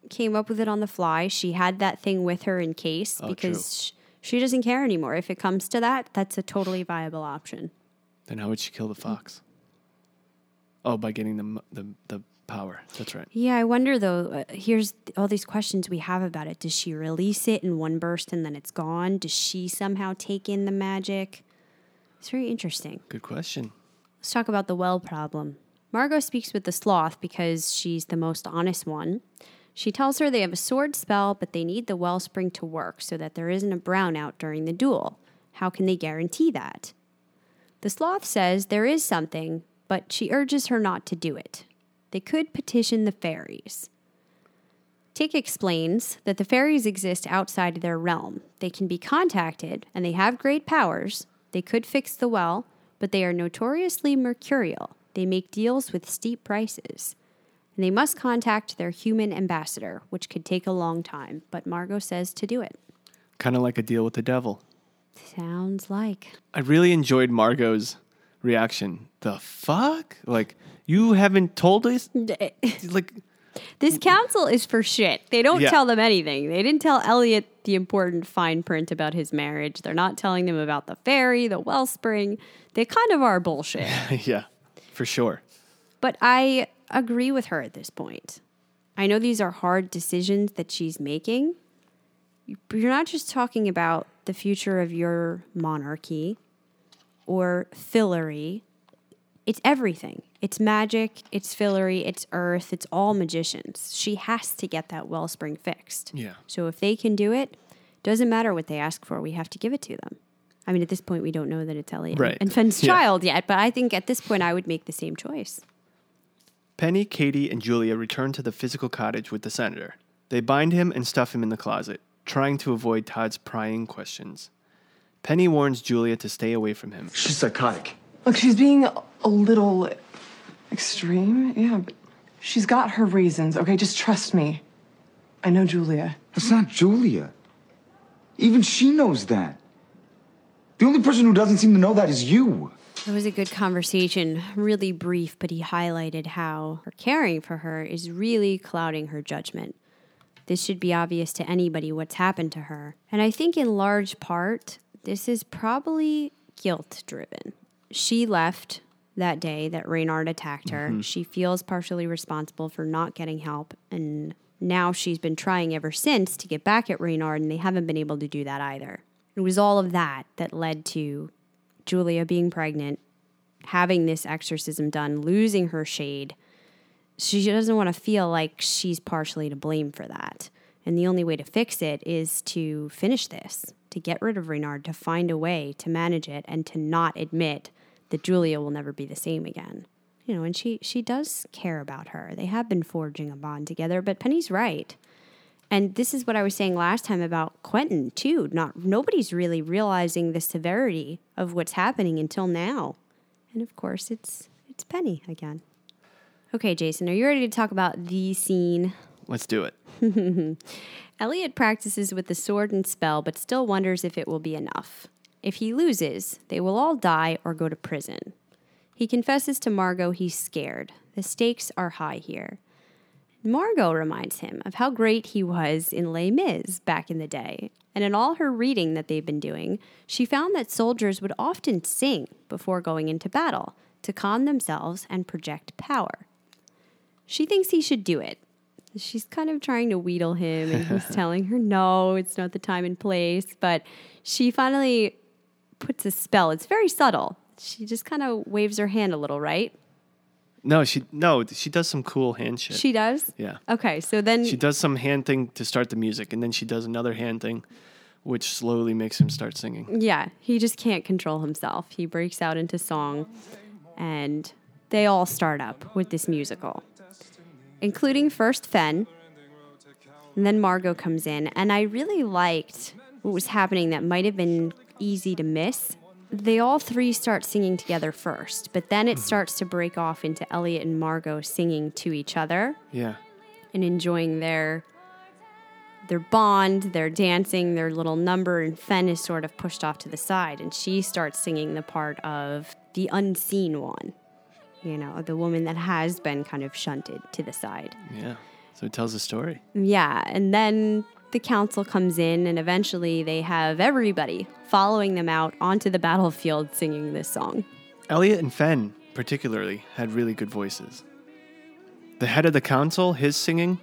came up with it on the fly. She had that thing with her in case Oh, because sh- she doesn't care anymore. If it comes to that, that's a totally viable option. Then how would she kill the fox? Oh, by getting the the the power. That's right. Yeah, I wonder though. Uh, here's all these questions we have about it. Does she release it in one burst and then it's gone? Does she somehow take in the magic? It's very interesting. Good question. Let's talk about the well problem. Margo speaks with the sloth because she's the most honest one. She tells her they have a sword spell, but they need the wellspring to work so that there isn't a brownout during the duel. How can they guarantee that? The sloth says there is something, but she urges her not to do it. They could petition the fairies. Tick explains that the fairies exist outside their realm. They can be contacted and they have great powers. They could fix the well, but they are notoriously mercurial. They make deals with steep prices. And they must contact their human ambassador, which could take a long time, but Margo says to do it. Kind of like a deal with the devil. Sounds like. I really enjoyed Margo's reaction. The fuck? Like you haven't told us? Eh. Like This council is for shit. They don't Yeah. tell them anything. They didn't tell Eliot the important fine print about his marriage. They're not telling them about the fairy, the wellspring. They kind of are bullshit. yeah, for sure. But I agree with her at this point. I know these are hard decisions that she's making. You're not just talking about the future of your monarchy or Fillory. It's everything. It's magic, it's Fillory, it's earth, it's all magicians. She has to get that wellspring fixed. Yeah. So if they can do it, doesn't matter what they ask for, we have to give it to them. I mean, at this point, we don't know that it's Eliot Right. and Fen's Yeah. child yet, but I think at this point, I would make the same choice. Penny, Kady, and Julia return to the physical cottage with the senator. They bind him and stuff him in the closet, trying to avoid Todd's prying questions. Penny warns Julia to stay away from him. She's psychotic. Look, she's being a- a little extreme. Yeah, but she's got her reasons, okay? Just trust me. I know Julia. That's not Julia. Even she knows that. The only person who doesn't seem to know that is you. It was a good conversation, really brief, but he highlighted how her caring for her is really clouding her judgment. This should be obvious to anybody what's happened to her. And I think in large part, this is probably guilt driven. She left that day that Reynard attacked her. Mm-hmm. She feels partially responsible for not getting help. And now she's been trying ever since to get back at Reynard, and they haven't been able to do that either. It was all of that that led to Julia being pregnant, having this exorcism done, losing her shade. She doesn't want to feel like she's partially to blame for that. And the only way to fix it is to finish this, to get rid of Reynard, to find a way to manage it, and to not admit that Julia will never be the same again. You know, and she she does care about her. They have been forging a bond together, but Penny's right. And this is what I was saying last time about Quentin too. Not nobody's really realizing the severity of what's happening until now. And of course, it's it's Penny again. Okay, Jason, are you ready to talk about the scene? Let's do it. Eliot practices with the sword and spell, but still wonders if it will be enough. If he loses, they will all die or go to prison. He confesses to Margo he's scared. The stakes are high here. Margo reminds him of how great he was in Les Mis back in the day, and in all her reading that they've been doing, she found that soldiers would often sing before going into battle to calm themselves and project power. She thinks he should do it. She's kind of trying to wheedle him, and he's telling her, no, it's not the time and place. But she finally puts a spell. It's very subtle. She just kind of waves her hand a little, right? No, she no, she does some cool hand shit. She does? yeah. Okay, so then She does some hand thing to start the music, and then she does another hand thing, which slowly makes him start singing. Yeah, he just can't control himself. He breaks out into song, and they all start up with this musical, including first Fen, and then Margo comes in. And I really liked what was happening that might have been easy to miss. They all three start singing together first, but then it mm-hmm. starts to break off into Eliot and Margo singing to each other Yeah. and enjoying their their bond, their dancing, their little number, and Fen is sort of pushed off to the side, and she starts singing the part of the unseen one. You know, the woman that has been kind of shunted to the side. Yeah. So it tells a story. Yeah, and then the council comes in, and eventually they have everybody following them out onto the battlefield singing this song. Eliot and Fen, particularly, had really good voices. The head of the council, his singing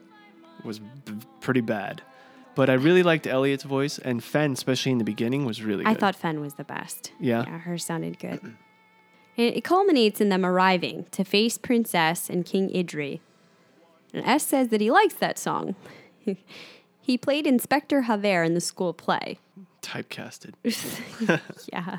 was b- pretty bad. But I really liked Eliot's voice, and Fen, especially in the beginning, was really good. I thought Fen was the best. Yeah? Yeah, hers sounded good. And it culminates in them arriving to face Princess and King Idri. And S says that he likes that song. he played Inspector Javert in the school play. Typecasted. Yeah,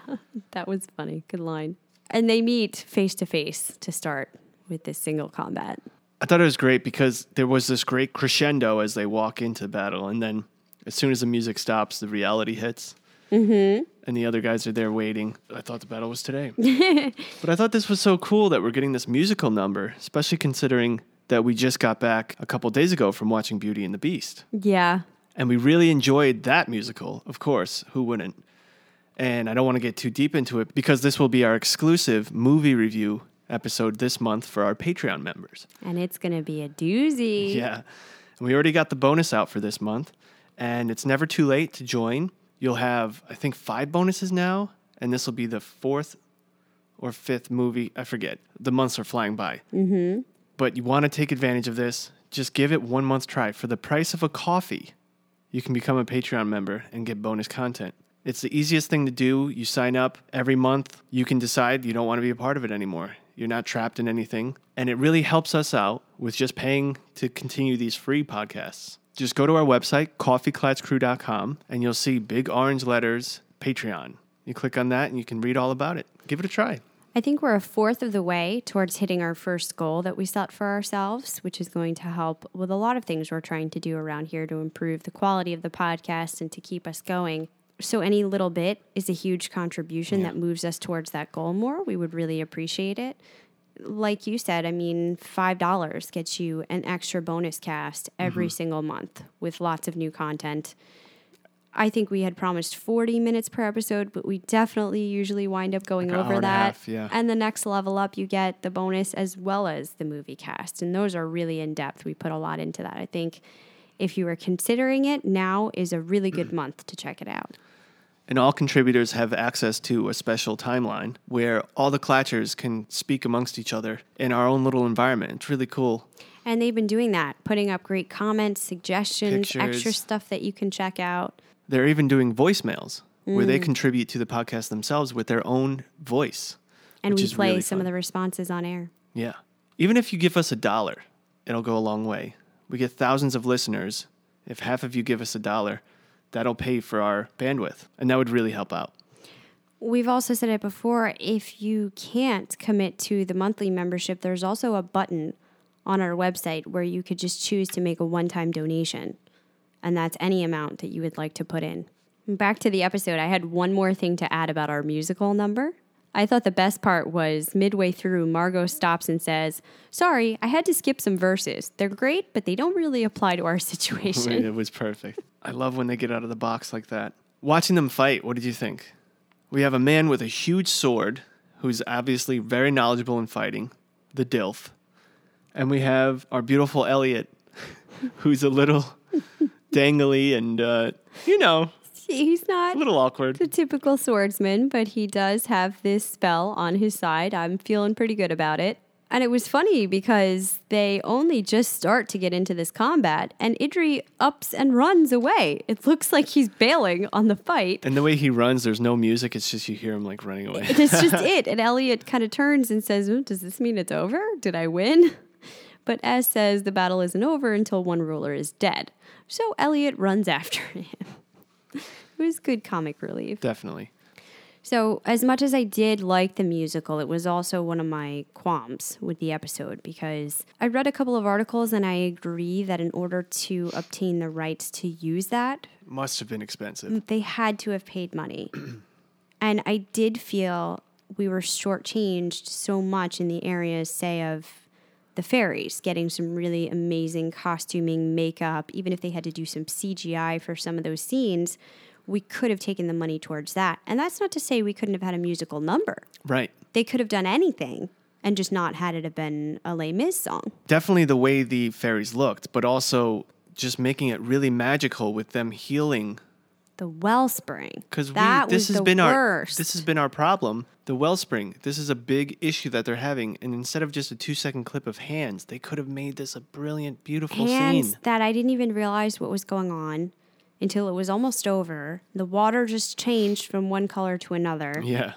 that was funny. Good line. And they meet face to face to start with this single combat. I thought it was great because there was this great crescendo as they walk into battle, and then as soon as the music stops, the reality hits. Mm-hmm. And the other guys are there waiting. I thought the battle was today. but I thought this was so cool that we're getting this musical number, especially considering that we just got back a couple days ago from watching Beauty and the Beast. Yeah. And we really enjoyed that musical, of course. Who wouldn't? And I don't want to get too deep into it because this will be our exclusive movie review episode this month for our Patreon members. And it's going to be a doozy. Yeah. And we already got the bonus out for this month. And it's never too late to join. You'll have, I think, five bonuses now. And this will be the fourth or fifth movie. I forget. The months are flying by. Mm-hmm. But you want to take advantage of this. Just give it one month try. For the price of a coffee, you can become a Patreon member and get bonus content. It's the easiest thing to do. You sign up every month. You can decide you don't want to be a part of it anymore. You're not trapped in anything. And it really helps us out with just paying to continue these free podcasts. Just go to our website, coffeeklatchcrew.com, and you'll see big orange letters Patreon. You click on that and you can read all about it. Give it a try. I think we're a fourth of the way towards hitting our first goal that we set for ourselves, which is going to help with a lot of things we're trying to do around here to improve the quality of the podcast and to keep us going. So, any little bit is a huge contribution that moves us towards that goal more. We would really appreciate it. Like you said, I mean, $5 gets you an extra bonus cast every mm-hmm. single month with lots of new content. I think we had promised 40 minutes per episode, but we definitely usually wind up going Like over and that. half, yeah. And the next level up, you get the bonus as well as the movie cast. And those are really in depth. We put a lot into that. I think if you are considering it, now is a really good month to check it out. And all contributors have access to a special timeline where all the Klatchers can speak amongst each other in our own little environment. It's really cool. And they've been doing that, putting up great comments, suggestions, extra stuff that you can check out. They're even doing voicemails where Mm. they contribute to the podcast themselves with their own voice. And which we play really some of the responses on air. Yeah. Even if you give us a dollar, it'll go a long way. We get thousands of listeners. If half of you give us a dollar, that'll pay for our bandwidth, and that would really help out. We've also said it before if you can't commit to the monthly membership, there's also a button on our website where you could just choose to make a one time donation. And that's any amount that you would like to put in. Back to the episode, I had one more thing to add about our musical number. I thought the best part was midway through, Margo stops and says, Sorry, I had to skip some verses. They're great, but they don't really apply to our situation. it was perfect. I love when they get out of the box like that. Watching them fight, what did you think? We have a man with a huge sword who's obviously very knowledgeable in fighting, the Dilf. And we have our beautiful Eliot, who's a little dangly and, uh, you know, He's not a little awkward. the typical swordsman, but he does have this spell on his side. I'm feeling pretty good about it. And it was funny because they only just start to get into this combat, and Idri ups and runs away. It looks like he's bailing on the fight. And the way he runs, there's no music. It's just you hear him like running away. That's just it. And Eliot kind of turns and says, "Oh, Does this mean it's over? Did I win? But S says the battle isn't over until one ruler is dead. So Eliot runs after him. it was good comic relief. Definitely. So, as much as I did like the musical, it was also one of my qualms with the episode because I read a couple of articles and I agree that in order to obtain the rights to use that, Must have been expensive. Mm, they had to have paid money. and I did feel we were shortchanged so much in the areas, say, of the fairies, getting some really amazing costuming, makeup, even if they had to do some CGI for some of those scenes. We could have taken the money towards that. And that's not to say we couldn't have had a musical number. Right. They could have done anything and just not had it have been a Les Mis song. Definitely the way the fairies looked, but also just making it really magical with them healing. The wellspring. Because that this was has the been worst. our this has been our problem. The wellspring. This is a big issue that they're having, and instead of just a two second clip of hands, they could have made this a brilliant, beautiful hands scene. that I didn't even realize what was going on until it was almost over. The water just changed from one color to another. Yeah.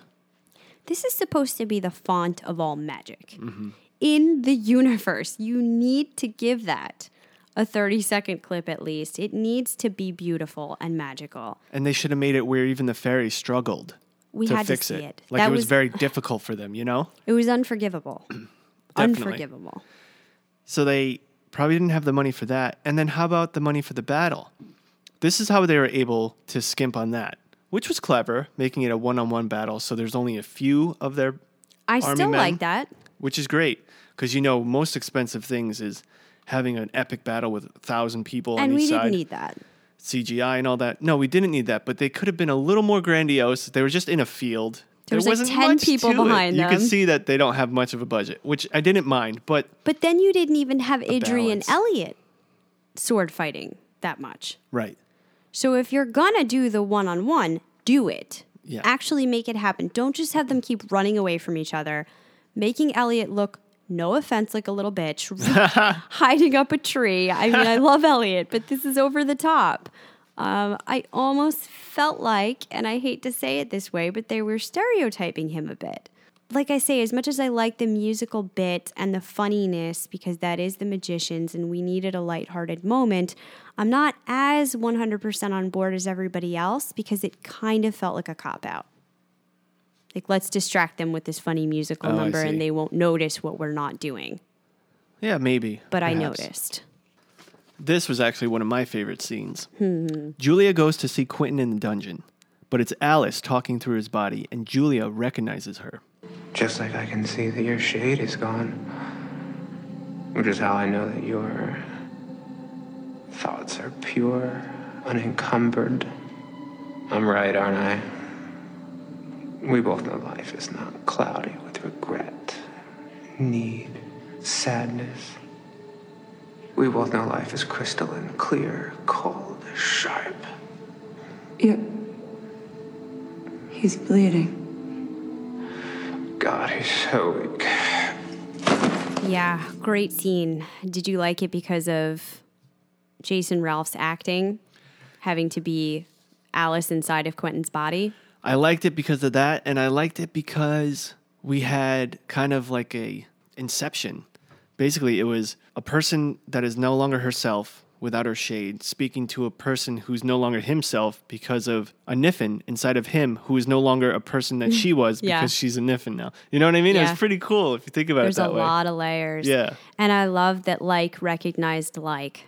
This is supposed to be the font of all magic. Mm-hmm. In the universe, you need to give that a 30 second clip at least. It needs to be beautiful and magical. And they should have made it where even the fairies struggled We to had to fix see it. it. Like That it was, was- very difficult for them, you know? It was unforgivable. Unforgivable. So they probably didn't have the money for that. And then how about the money for the battle? This is how they were able to skimp on that, which was clever, making it a one on one battle. So there's only a few of their, I still men? like that. which is great because you know, most expensive things is having an epic battle with a thousand people And on we each didn't side, need that. CGI and all that. No, we didn't need that, but they could have been a little more grandiose. They were just in a field. There was like wasn't 10 much people to it. behind You could them. see that they don't have much of a budget, which I didn't mind, but But then you didn't even have Idri and. Eliot sword fighting that much. right. So if you're gonna do the one on one, do it. Yeah. Actually make it happen. Don't just have them keep running away from each other, making Eliot look, no offense, like a little bitch, hiding up a tree. I mean, I love Eliot, but this is over the top. Um, I almost felt like, and I hate to say it this way, but they were stereotyping him a bit. Like I say, as much as I like the musical bit and the funniness, because that is the magicians and we needed a lighthearted moment, I'm not as 100% on board as everybody else because it kind of felt like a cop out. Like, let's distract them with this funny musical Oh, number and they won't notice what we're not doing. Yeah, maybe. But I noticed. This was actually one of my favorite scenes. Hmm. Julia goes to see Quentin in the dungeon, but it's Alice talking through his body, and Julia recognizes her. Just like I can see that your shade is gone. Which is how I know that your thoughts are pure, unencumbered. I'm right, aren't I? We both know life is not cloudy with regret, need, sadness. We both know life is crystalline, clear, cold, sharp. Yeah. He's bleeding. God, he's so weak. Yeah, great scene. Did you like it because of Jason Ralph's acting, having to be Alice inside of Quentin's body? I liked it because of that, and I liked it because we had kind of like a inception. Basically, it was a person that is no longer herself without her shade, speaking to a person who's no longer himself because of a Niffin inside of him who is no longer a person that she was Yeah. because she's a Niffin now. You know what I mean? It Yeah. was pretty cool if you think about There's it a that way. lot of layers. Yeah. And I love that like recognized like.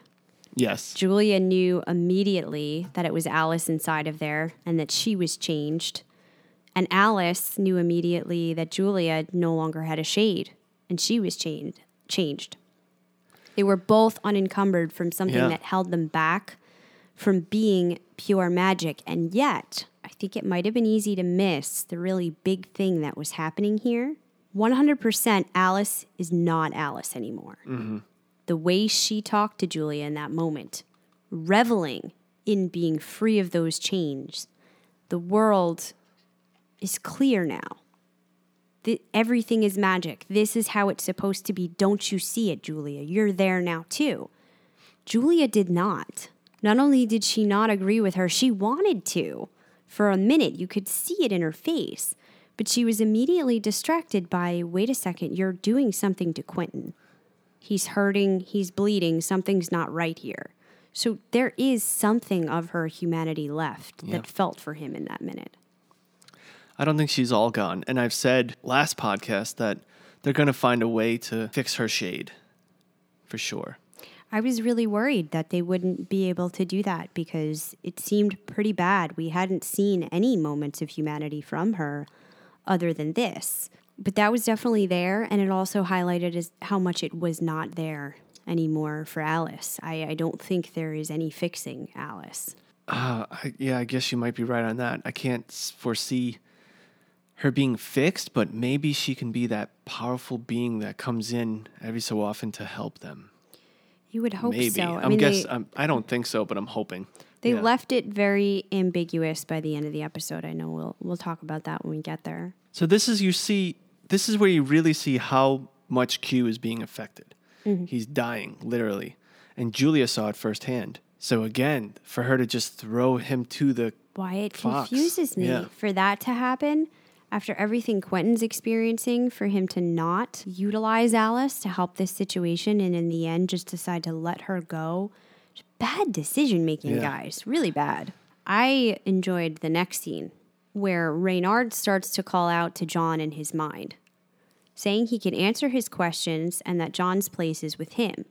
Yes. Julia knew immediately that it was Alice inside of there and that she was changed. And Alice knew immediately that Julia no longer had a shade and she was changed. Changed. They were both unencumbered from something Yeah. that held them back from being pure magic. And yet, I think it might have been easy to miss the really big thing that was happening here. 100% Alice is not Alice anymore mm-hmm. The way she talked to Julia in that moment, reveling in being free of those chains, the world is clear now. The, everything is magic. This is how it's supposed to be. Don't you see it, Julia? You're there now, too. Julia did not. Not only did she not agree with her, she wanted to. For a minute, you could see it in her face. But she was immediately distracted by wait a second, you're doing something to Quentin he's hurting, he's bleeding, something's not right here. So there is something of her humanity left Yeah. that felt for him in that minute. I don't think she's all gone. And I've said last podcast that they're going to find a way to fix her shade for sure. I was really worried that they wouldn't be able to do that because it seemed pretty bad. We hadn't seen any moments of humanity from her other than this. But that was definitely there, and it also highlighted as how much it was not there anymore for Alice. I, I don't think there is any fixing Alice. Uh, I, yeah, I guess you might be right on that. I can't foresee her being fixed, but maybe she can be that powerful being that comes in every so often to help them. You would hope maybe. so. I I'm mean, guess they, I'm, I don't think so, but I'm hoping. They Yeah. left it very ambiguous by the end of the episode. I know we'll we'll talk about that when we get there. So this is you see this is where you really see how much Q is being affected. Mm-hmm. He's dying literally, and Julia saw it firsthand. So again, for her to just throw him to the Why it Fox, confuses me yeah. for that to happen after everything Quentin's experiencing, for him to not utilize Alice to help this situation, and in the end just decide to let her go. Bad decision making, Yeah. guys. Really bad. I enjoyed the next scene where Reynard starts to call out to John in his mind, saying he can answer his questions and that John's place is with him.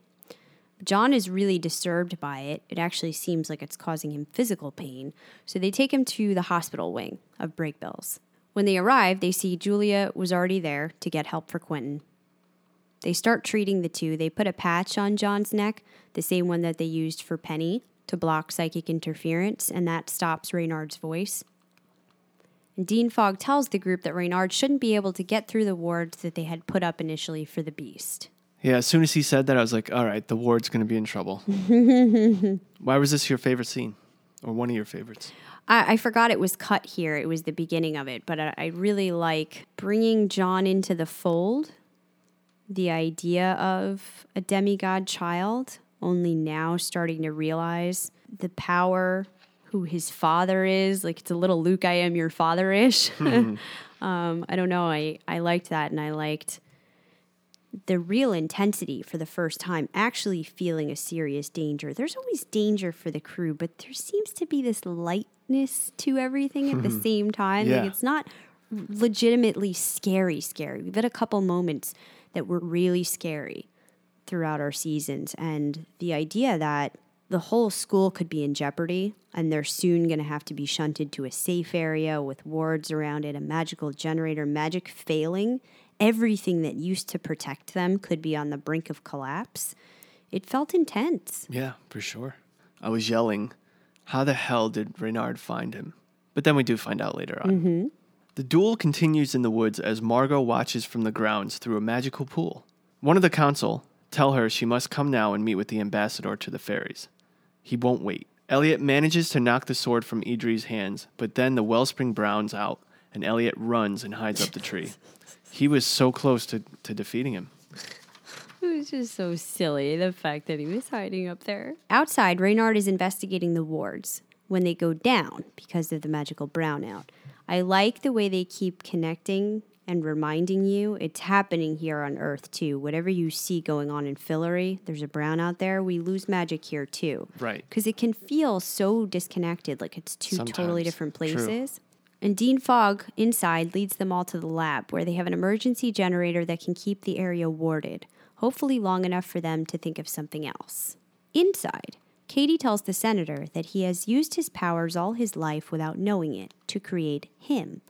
John is really disturbed by it. It actually seems like it's causing him physical pain. So they take him to the hospital wing of Brakebills. When they arrive, they see Julia was already there to get help for Quentin. They start treating the two. They put a patch on John's neck, the same one that they used for Penny to block psychic interference, and that stops Reynard's voice. And Dean Fogg tells the group that Reynard shouldn't be able to get through the wards that they had put up initially for the beast. Yeah, as soon as he said that, I was like, all right, the ward's going to be in trouble. Why was this your favorite scene? Or one of your favorites? I, I forgot it was cut here. It was the beginning of it, but I, I really like bringing John into the fold. The idea of a demigod child, only now starting to realize the power, who his father is. Like it's a little Luke, I am your father ish. um, I don't know. I, I liked that, and I liked the real intensity for the first time, actually feeling a serious danger. There's always danger for the crew, but there seems to be this lightness to everything at the same time. Yeah. Like it's not legitimately scary, scary. We've had a couple moments that were really scary throughout our seasons. And the idea that the whole school could be in jeopardy and they're soon going to have to be shunted to a safe area with wards around it, a magical generator, magic failing, everything that used to protect them could be on the brink of collapse. It felt intense. Yeah, for sure. I was yelling, how the hell did Reynard find him? But then we do find out later on. Mm-hmm. The duel continues in the woods as Margo watches from the grounds through a magical pool. One of the council tell her she must come now and meet with the ambassador to the fairies. He won't wait. Eliot manages to knock the sword from Idri's hands, but then the wellspring browns out and Eliot runs and hides up the tree. He was so close to, to defeating him. It was just so silly, the fact that he was hiding up there. Outside, Reynard is investigating the wards when they go down because of the magical brownout. I like the way they keep connecting and reminding you it's happening here on Earth too. Whatever you see going on in Fillory, there's a brown out there. We lose magic here too. Right. Because it can feel so disconnected, like it's two totally Sometimes. different True. places. And Dean Fogg inside leads them all to the lab where they have an emergency generator that can keep the area warded, hopefully long enough for them to think of something else. Inside, Kady tells the senator that he has used his powers all his life without knowing it to create him,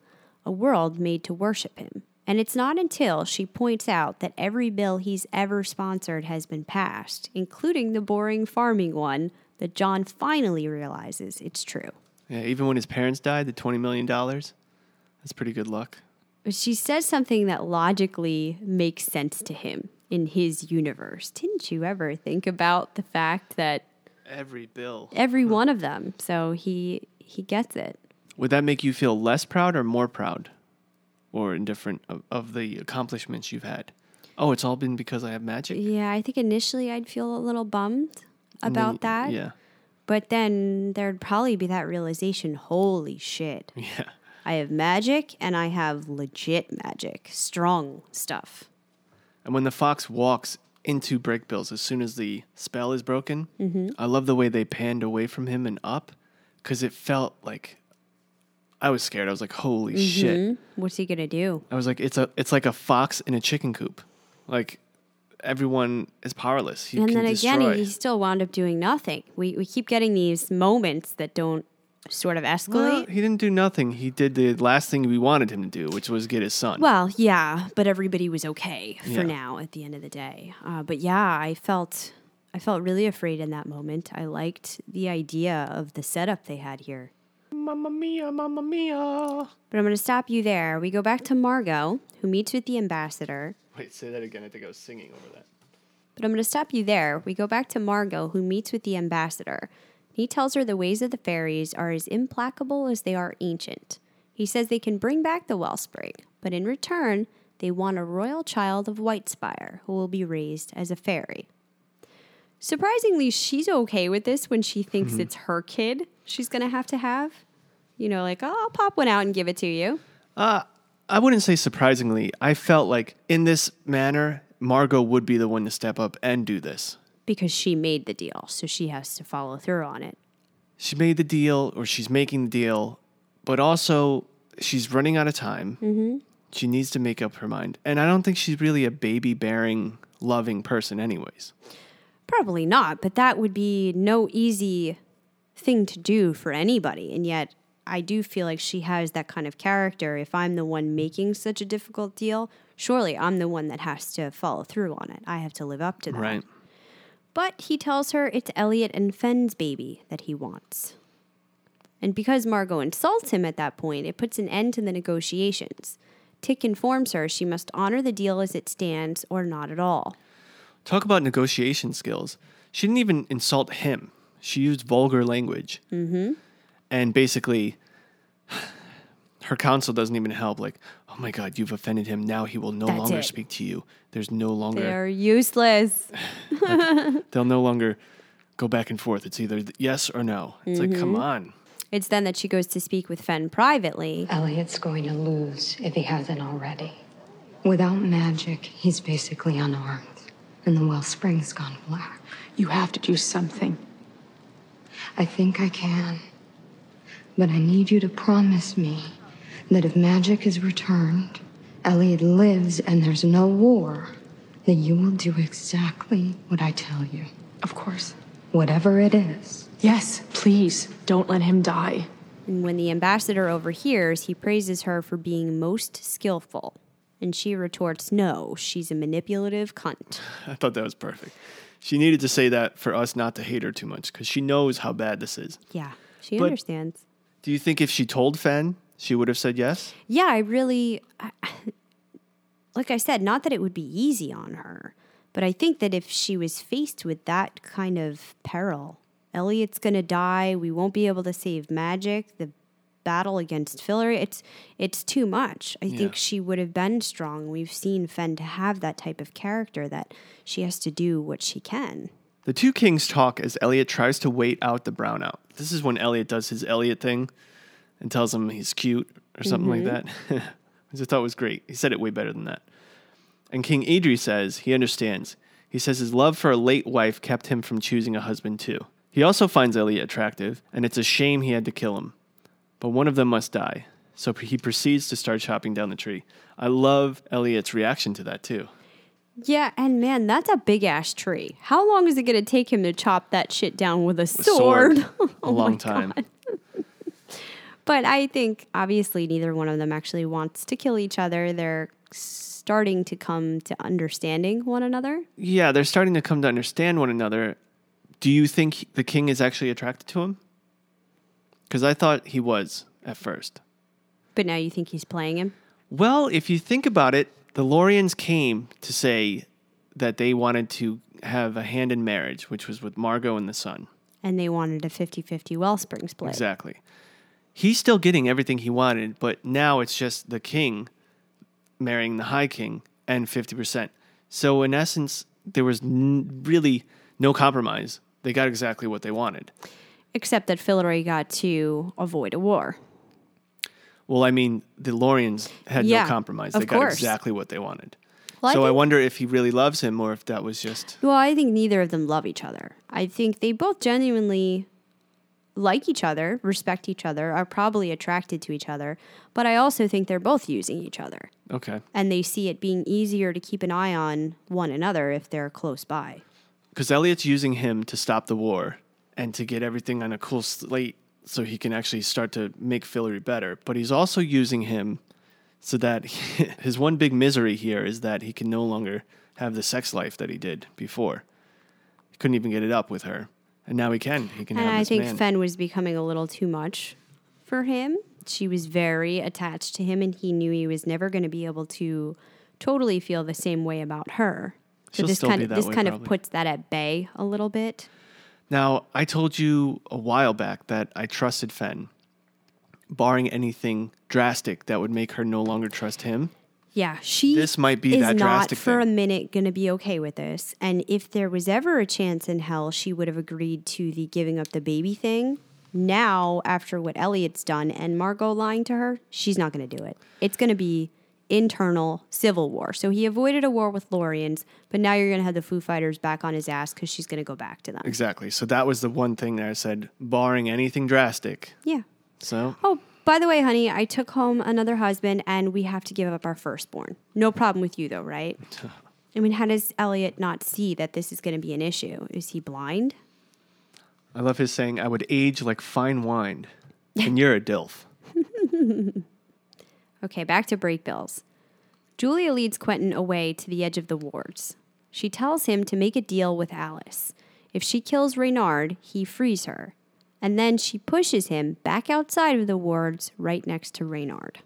a world made to worship him. And it's not until she points out that every bill he's ever sponsored has been passed, including the boring farming one, that John finally realizes it's true. Yeah, even when his parents died, the $20 million, that's pretty good luck. She says something that logically makes sense to him in his universe. Didn't you ever think about the fact that Every bill. every one of them, so he he gets it. Would that make you feel less proud or more proud? Or indifferent of, of the accomplishments you've had? Oh, it's all been because I have magic? Yeah, I think initially I'd feel a little bummed And then about that. Yeah. But then there'd probably be that realization, holy shit. Yeah. I have magic and I have legit magic, strong stuff. And when the fox walks into Brakebills as soon as the spell is broken, Mm-hmm. I love the way they panned away from him and up because it felt like I was scared. I was like, holy shit. Mhm. What's he gonna do? I was like, it's a it's like a fox in a chicken coop. Like everyone is powerless. He and then again, destroy. he still wound up doing nothing. We, we keep getting these moments that don't sort of escalate. Well, he didn't do nothing. He did the last thing we wanted him to do, which was get his son. Well, yeah, but everybody was okay for Yeah. now at the end of the day. Uh, but yeah, I felt I felt really afraid in that moment. I liked the idea of the setup they had here. Mamma mia, mamma mia. But I'm going to stop you there. We go back to Margo, who meets with the ambassador. Wait, say that again. I think I was singing over that. But I'm going to stop you there. We go back to Margo, who meets with the ambassador. He tells her the ways of the fairies are as implacable as they are ancient. He says they can bring back the wellspring, but in return, they want a royal child of Whitespire who will be raised as a fairy. Surprisingly, she's okay with this when she thinks mm-hmm. it's her kid she's going to have to have. You know, like, oh, I'll pop one out and give it to you. Uh, I wouldn't say surprisingly. I felt like in this manner, Margo would be the one to step up and do this. Because she made the deal, so she has to follow through on it. She made the deal, or she's making the deal, but also she's running out of time. Mm-hmm. She needs to make up her mind. And I don't think she's really a baby bearing, loving person, anyways. Probably not, but that would be no easy thing to do for anybody. And yet, I do feel like she has that kind of character. If I'm the one making such a difficult deal, surely I'm the one that has to follow through on it. I have to live up to that. Right. But he tells her it's Eliot and Fen's baby that he wants. And because Margo insults him at that point, it puts an end to the negotiations. Tick informs her she must honor the deal as it stands or not at all. Talk about negotiation skills. She didn't even insult him. She used vulgar language. Mm-hmm. And basically, her counsel doesn't even help. Like, oh my God, you've offended him. Now he will no That's longer it. speak to you. There's no longer, They're useless. they'll no longer go back and forth. It's either yes or no. It's like, come Mhm. on. It's then that she goes to speak with Fen privately. Eliot's going to lose if he hasn't already. Without magic, he's basically unarmed, and the wellspring's gone black. You have to do something. I think I can. But I need you to promise me that if magic is returned, Eliot lives, and there's no war, that you will do exactly what I tell you. Of course. Whatever it is. Yes, please, don't let him die. And when the ambassador overhears, he praises her for being most skillful. And she retorts, No, she's a manipulative cunt. I thought that was perfect. She needed to say that for us not to hate her too much because she knows how bad this is. Yeah, she But- understands. Do you think if she told Fen, she would have said yes? Yeah, I really, I, like I said, not that it would be easy on her, but I think that if she was faced with that kind of peril, Eliot's going to die, we won't be able to save magic, the battle against Fillory. It's it's too much. I Yeah. think she would have been strong. We've seen Fen to have that type of character that she has to do what she can. The two kings talk as Eliot tries to wait out the brownout. This is when Eliot does his Eliot thing and tells him he's cute or something like mm-hmm. that. Which I thought was great. He said it way better than that. And King Idri says he understands. He says his love for a late wife kept him from choosing a husband too. He also finds Eliot attractive, and it's a shame he had to kill him. But one of them must die. So he proceeds to start chopping down the tree. I love Eliot's reaction to that too. Yeah, and man, that's a big ass tree. How long is it going to take him to chop that shit down with a sword? Sword. a oh long time. But I think obviously neither one of them actually wants to kill each other. They're starting to come to understanding one another. Yeah, they're starting to come to understand one another. Do you think the king is actually attracted to him? Because I thought he was at first. But now you think he's playing him? Well, if you think about it, the Lorians came to say that they wanted to have a hand in marriage, which was with Margo and the son. And they wanted a 50 50 Wellspring split. Exactly. He's still getting everything he wanted, but now it's just the king marrying the high king and 50%. So, in essence, there was n- really no compromise. They got exactly what they wanted. Except that Fillory got to avoid a war. Well, I mean, the Lorians had Yeah, no compromise. They got course. exactly what they wanted. Well, so I, think- wonder if he really loves him or if that was just. Well, I think neither of them love each other. I think they both genuinely like each other, respect each other, are probably attracted to each other, but I also think they're both using each other. Okay. And they see it being easier to keep an eye on one another if they're close by. Because Eliot's using him to stop the war and to get everything on a cool slate so he can actually start to make Fillory better. But he's also using him so that his one big misery here is that he can no longer have the sex life that he did before. He couldn't even get it up with her. And now he can. He can And I think man. Fen was becoming a little too much for him. She was very attached to him, and he knew he was never going to be able to totally feel the same way about her. So She'll this kind of this way, kind probably. of puts that at bay a little bit. Now, I told you a while back that I trusted Fen, barring anything drastic that would make her no longer trust him. Yeah, she This might be is that not drastic for thing. a minute going to be okay with this. And if there was ever a chance in hell, she would have agreed to the giving up the baby thing. Now, after what Eliot's done and Margo lying to her, she's not going to do it. It's going to be internal civil war. So he avoided a war with Lorians, but now you're going to have the Foo Fighters back on his ass because she's going to go back to them. Exactly. So that was the one thing that I said, barring anything drastic. Yeah. So Oh, by the way, honey, I took home another husband and we have to give up our firstborn. No problem with you, though, right? I mean, how does Eliot not see that this is going to be an issue? Is he blind? I love his saying, I would age like fine wine. And you're a DILF. Okay, back to Brakebills. Julia leads Quentin away to the edge of the wards. She tells him to make a deal with Alice. If she kills Reynard, he frees her. And then she pushes him back outside of the wards right next to Reynard.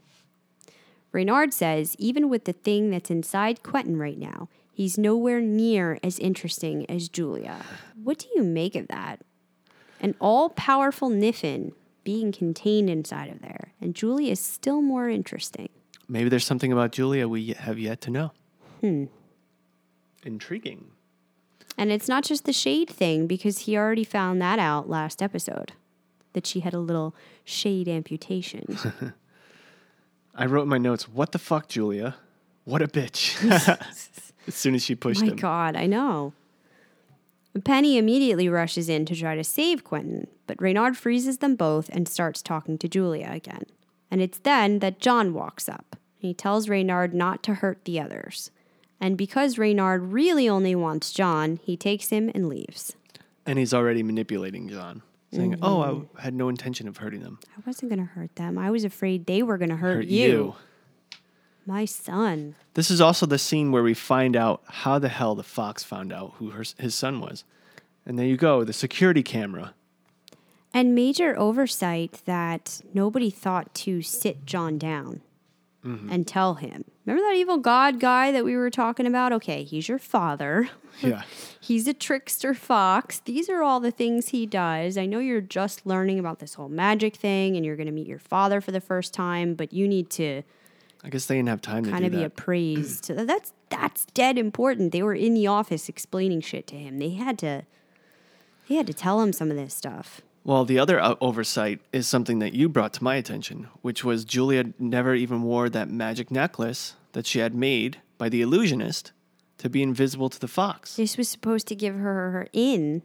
Reynard says even with the thing that's inside Quentin right now, he's nowhere near as interesting as Julia. What do you make of that? An all powerful Niffin being contained inside of there, and Julia is still more interesting. Maybe there's something about Julia we have yet to know. Hmm. Intriguing. And it's not just the shade thing because he already found that out last episode that she had a little shade amputation. I wrote in my notes, what the fuck, Julia? What a bitch. as soon as she pushed My him. God, I know. Penny immediately rushes in to try to save Quentin, but Reynard freezes them both and starts talking to Julia again. And it's then that John walks up. He tells Reynard not to hurt the others. And because Reynard really only wants John, he takes him and leaves. And he's already manipulating John, saying, Mm-hmm. Oh, I had no intention of hurting them. I wasn't going to hurt them. I was afraid they were going to hurt, Hurt you. you. My son. This is also the scene where we find out how the hell the fox found out who her, his son was. And there you go, the security camera. And major oversight that nobody thought to sit John down. Mm-hmm. and tell him. Remember that evil god guy that we were talking about? Okay, he's your father. Yeah. He's a trickster fox. These are all the things he does. I know you're just learning about this whole magic thing and you're going to meet your father for the first time, but you need to I guess they didn't have time to kind of be that. appraised. That's that's dead important. They were in the office explaining shit to him. They had to they had to tell him some of this stuff. Well, the other o- oversight is something that you brought to my attention, which was Julia never even wore that magic necklace that she had made by the illusionist to be invisible to the fox. This was supposed to give her her in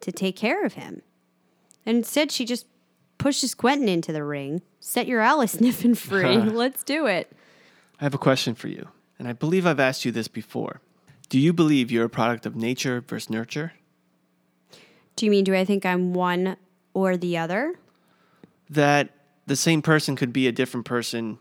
to take care of him. And instead she just pushes Quentin into the ring. Set your Alice sniffing free. Let's do it. I have a question for you, and I believe I've asked you this before. Do you believe you're a product of nature versus nurture? Do you mean do I think I'm one or the other? That the same person could be a different person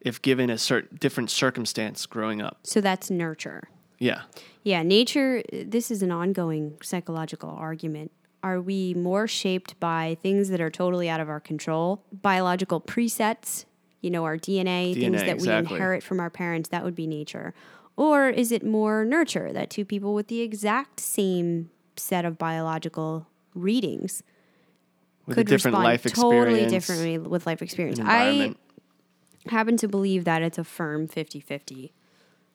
if given a certain different circumstance growing up? So that's nurture. Yeah. Yeah, nature, this is an ongoing psychological argument. Are we more shaped by things that are totally out of our control? Biological presets, you know, our DNA, things that exactly. we inherit from our parents, that would be nature. Or is it more nurture that two people with the exact same set of biological readings With could a different respond life totally differently with life experience? I happen to believe that it's a firm 50 50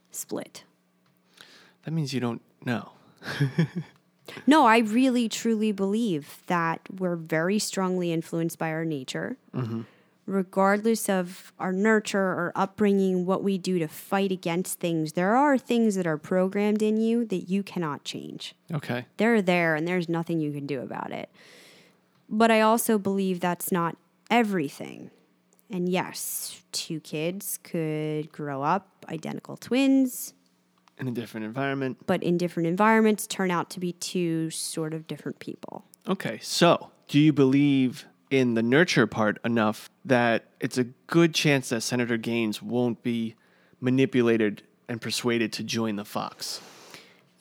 split. That means you don't know. No, I really truly believe that we're very strongly influenced by our nature. Mm-hmm. Regardless of our nurture or upbringing, what we do to fight against things, there are things that are programmed in you that you cannot change. Okay. They're there and there's nothing you can do about it. But I also believe that's not everything. And yes, two kids could grow up identical twins, In a different environment. but in different environments turn out to be two sort of different people. Okay, so do you believe in the nurture part enough that it's a good chance that Senator Gaines won't be manipulated and persuaded to join the Fox?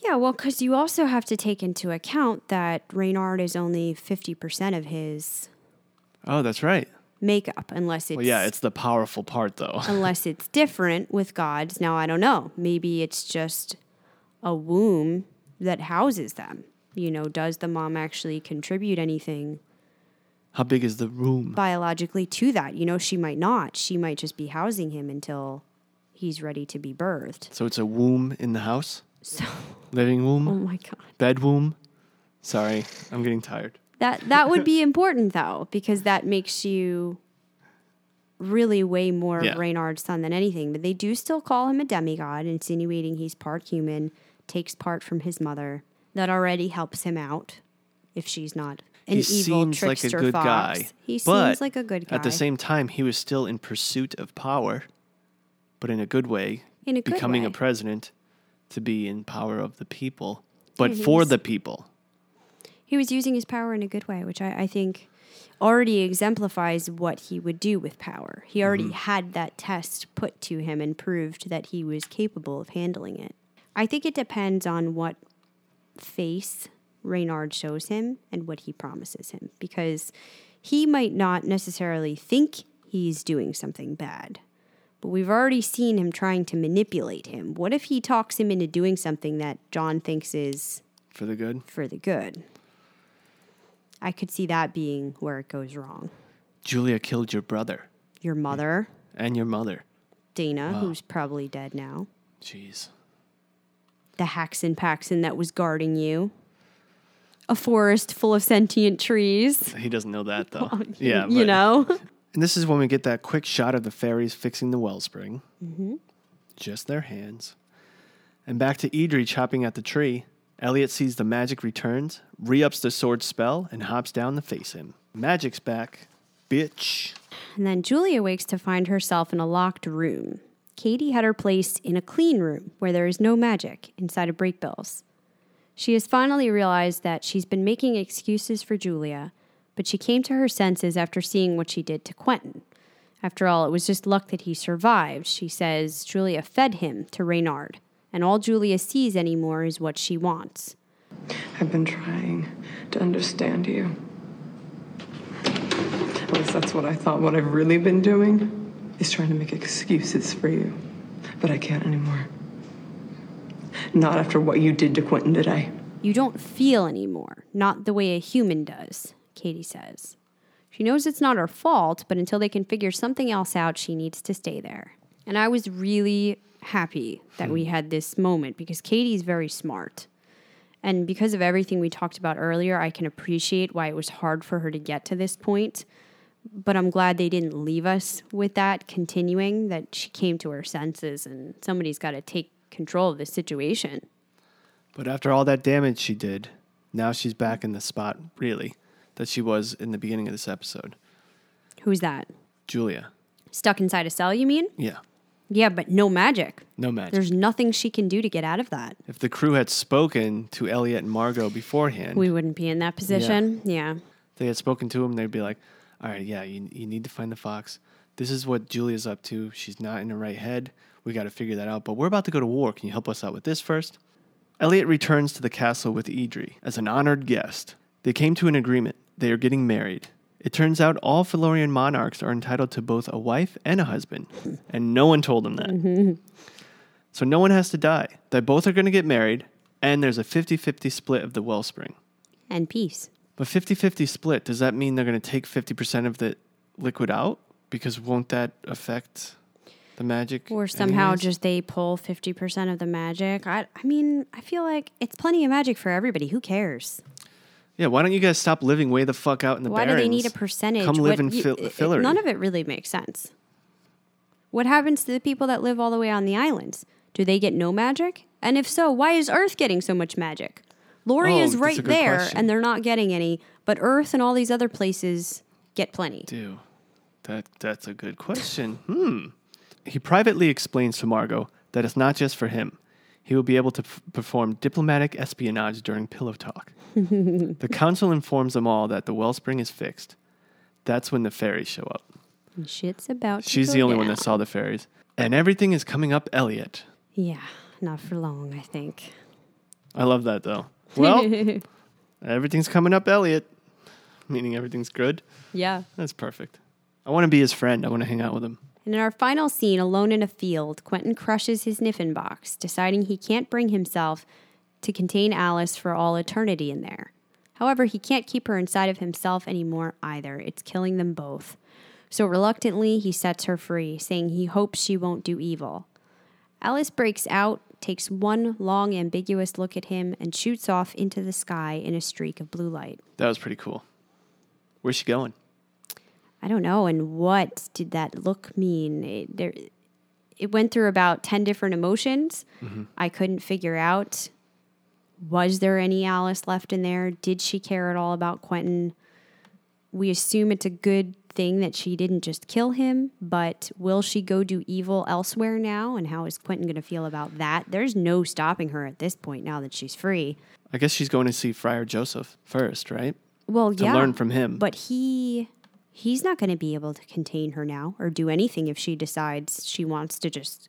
Yeah, well, because you also have to take into account that Reynard is only 50% of his Oh, that's right. Makeup, unless it's, Well, yeah, it's the powerful part, though. unless it's different with gods. Now, I don't know. Maybe it's just a womb that houses them. You know, does the mom actually contribute anything How big is the room? biologically to that? You know, she might not. She might just be housing him until he's ready to be birthed. So it's a womb in the house? So, Living womb? oh my God. Bed womb? Sorry, I'm getting tired. That that would be important though, because that makes you really way more Yeah. of Reynard's son than anything. But they do still call him a demigod, insinuating he's part human, takes part from his mother. That already helps him out if she's not an he evil seems like a trickster good fox. guy. He seems like a good guy. At the same time, he was still in pursuit of power, but in a good way. In a good becoming a president to be in power of the people, but Yeah, for the people. He was using his power in a good way, which I, I think already exemplifies what he would do with power. He already Mm-hmm. had that test put to him and proved that he was capable of handling it. I think it depends on what face Reynard shows him and what he promises him, because he might not necessarily think he's doing something bad. But we've already seen him trying to manipulate him. What if he talks him into doing something that John thinks is For the good. for the good. I could see that being where it goes wrong. Julia killed your brother Your mother, and your mother. Dana, who's probably dead now, Jeez. the Haxon Paxon that was guarding you, a forest full of sentient trees. He doesn't know that though. yeah, you but- know? And this is when we get that quick shot of the fairies fixing the wellspring. Mm-hmm. Just their hands. And back to Idri chopping at the tree. Eliot sees the magic returns, re ups the sword spell, and hops down to face him. Magic's back. Bitch. And then Julie awakes to find herself in a locked room. Kady had her placed in a clean room where there is no magic inside of Brakebills. She has finally realized that she's been making excuses for Julia, but she came to her senses after seeing what she did to Quentin. After all, it was just luck that he survived. She says Julia fed him to Reynard, and all Julia sees anymore is what she wants. I've been trying to understand you. At least that's what I thought. What I've really been doing is trying to make excuses for you. But I can't anymore. Not after what you did to Quentin today. You don't feel anymore, not the way a human does, Kady says. She knows it's not her fault, but until they can figure something else out, she needs to stay there. And I was really happy that we hmm. had this moment because Kady's very smart. And because of everything we talked about earlier, I can appreciate why it was hard for her to get to this point. But I'm glad they didn't leave us with that continuing, that she came to her senses and somebody's got to take control of the situation. But after all that damage she did, now she's back in the spot, really, that she was in the beginning of this episode. Who's that? Julia. Stuck inside a cell, you mean? Yeah. Yeah, but no magic. No magic. There's nothing she can do to get out of that. if the crew had spoken to Eliot and Margo beforehand, We wouldn't be in that position. Yeah. they had spoken to him, they'd be like, all right, yeah, you, you need to find the fox. This is what Julia's up to. She's not in her right head. We got to figure that out. But we're about to go to war. Can you help us out with this first? Eliot returns to the castle with Idri as an honored guest. They came to an agreement. They are getting married. It turns out all Fillorian monarchs are entitled to both a wife and a husband, and no one told them that. Mm-hmm. So no one has to die. They both are going to get married, and there's a 50 50 split of the wellspring. And peace. But 50 50 split, does that mean they're going to take 50% of the liquid out? Because won't that affect the magic? Or somehow anyways? just they pull 50% of the magic. I, I mean, I feel like it's plenty of magic for everybody. Who cares? Yeah, why don't you guys stop living way the fuck out in the Why do they need a percentage? Come live What- in you- Phil- Fillory. None of it really makes sense. What happens to the people that live all the way on the islands? Do they get no magic? And if so, why is Earth getting so much magic? Lori Oh, is that's a right good there question. and they're not getting any, but Earth and all these other places get plenty. do? That that's a good question. Hmm. He privately explains to Margo that it's not just for him. He will be able to f- perform diplomatic espionage during pillow talk. the council informs them all that the wellspring is fixed. That's when the fairies show up. And shit's about to She's the only one that saw the fairies. And everything is coming up Eliot. Yeah, not for long, I think. I love that though. Well, everything's coming up Eliot, meaning everything's good. Yeah. That's perfect. I want to be his friend. I want to hang out with him. And in our final scene, alone in a field, Quentin crushes his Niffin box, deciding he can't bring himself to contain Alice for all eternity in there. However, he can't keep her inside of himself anymore either. It's killing them both. So reluctantly, he sets her free, saying he hopes she won't do evil. Alice breaks out, takes one long, ambiguous look at him, and shoots off into the sky in a streak of blue light. That was pretty cool. Where's she going? I don't know. And what did that look mean? It, there, it went through about 10 different emotions. Mm-hmm. I couldn't figure out was there any Alice left in there? Did she care at all about Quentin? We assume it's a good thing that she didn't just kill him, but will she go do evil elsewhere now? And how is Quentin going to feel about that? There's no stopping her at this point now that she's free. I guess she's going to see Friar Joseph first, right? Well, yeah. To yeah. learn from him. But he he's not going to be able to contain her now or do anything if she decides she wants to just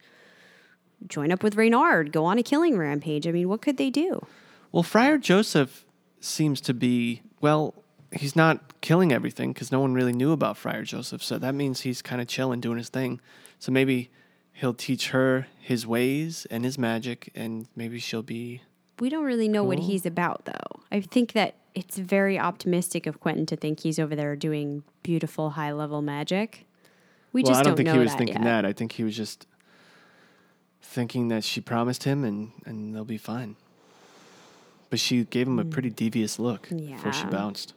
join up with Reynard, go on a killing rampage. I mean, what could they do? Well, Friar Joseph seems to be, well, he's not killing everything because no one really knew about Friar Joseph. So that means he's kind of chilling, doing his thing. So maybe he'll teach her his ways and his magic, and maybe she'll be. We don't really know what he's about though. I think that it's very optimistic of Quentin to think he's over there doing beautiful high level magic. We well, just I don't don't think he was that thinking yet. that. I think he was just thinking that she promised him and, and they'll be fine. But she gave him a pretty devious look before she Hmm. Bounced.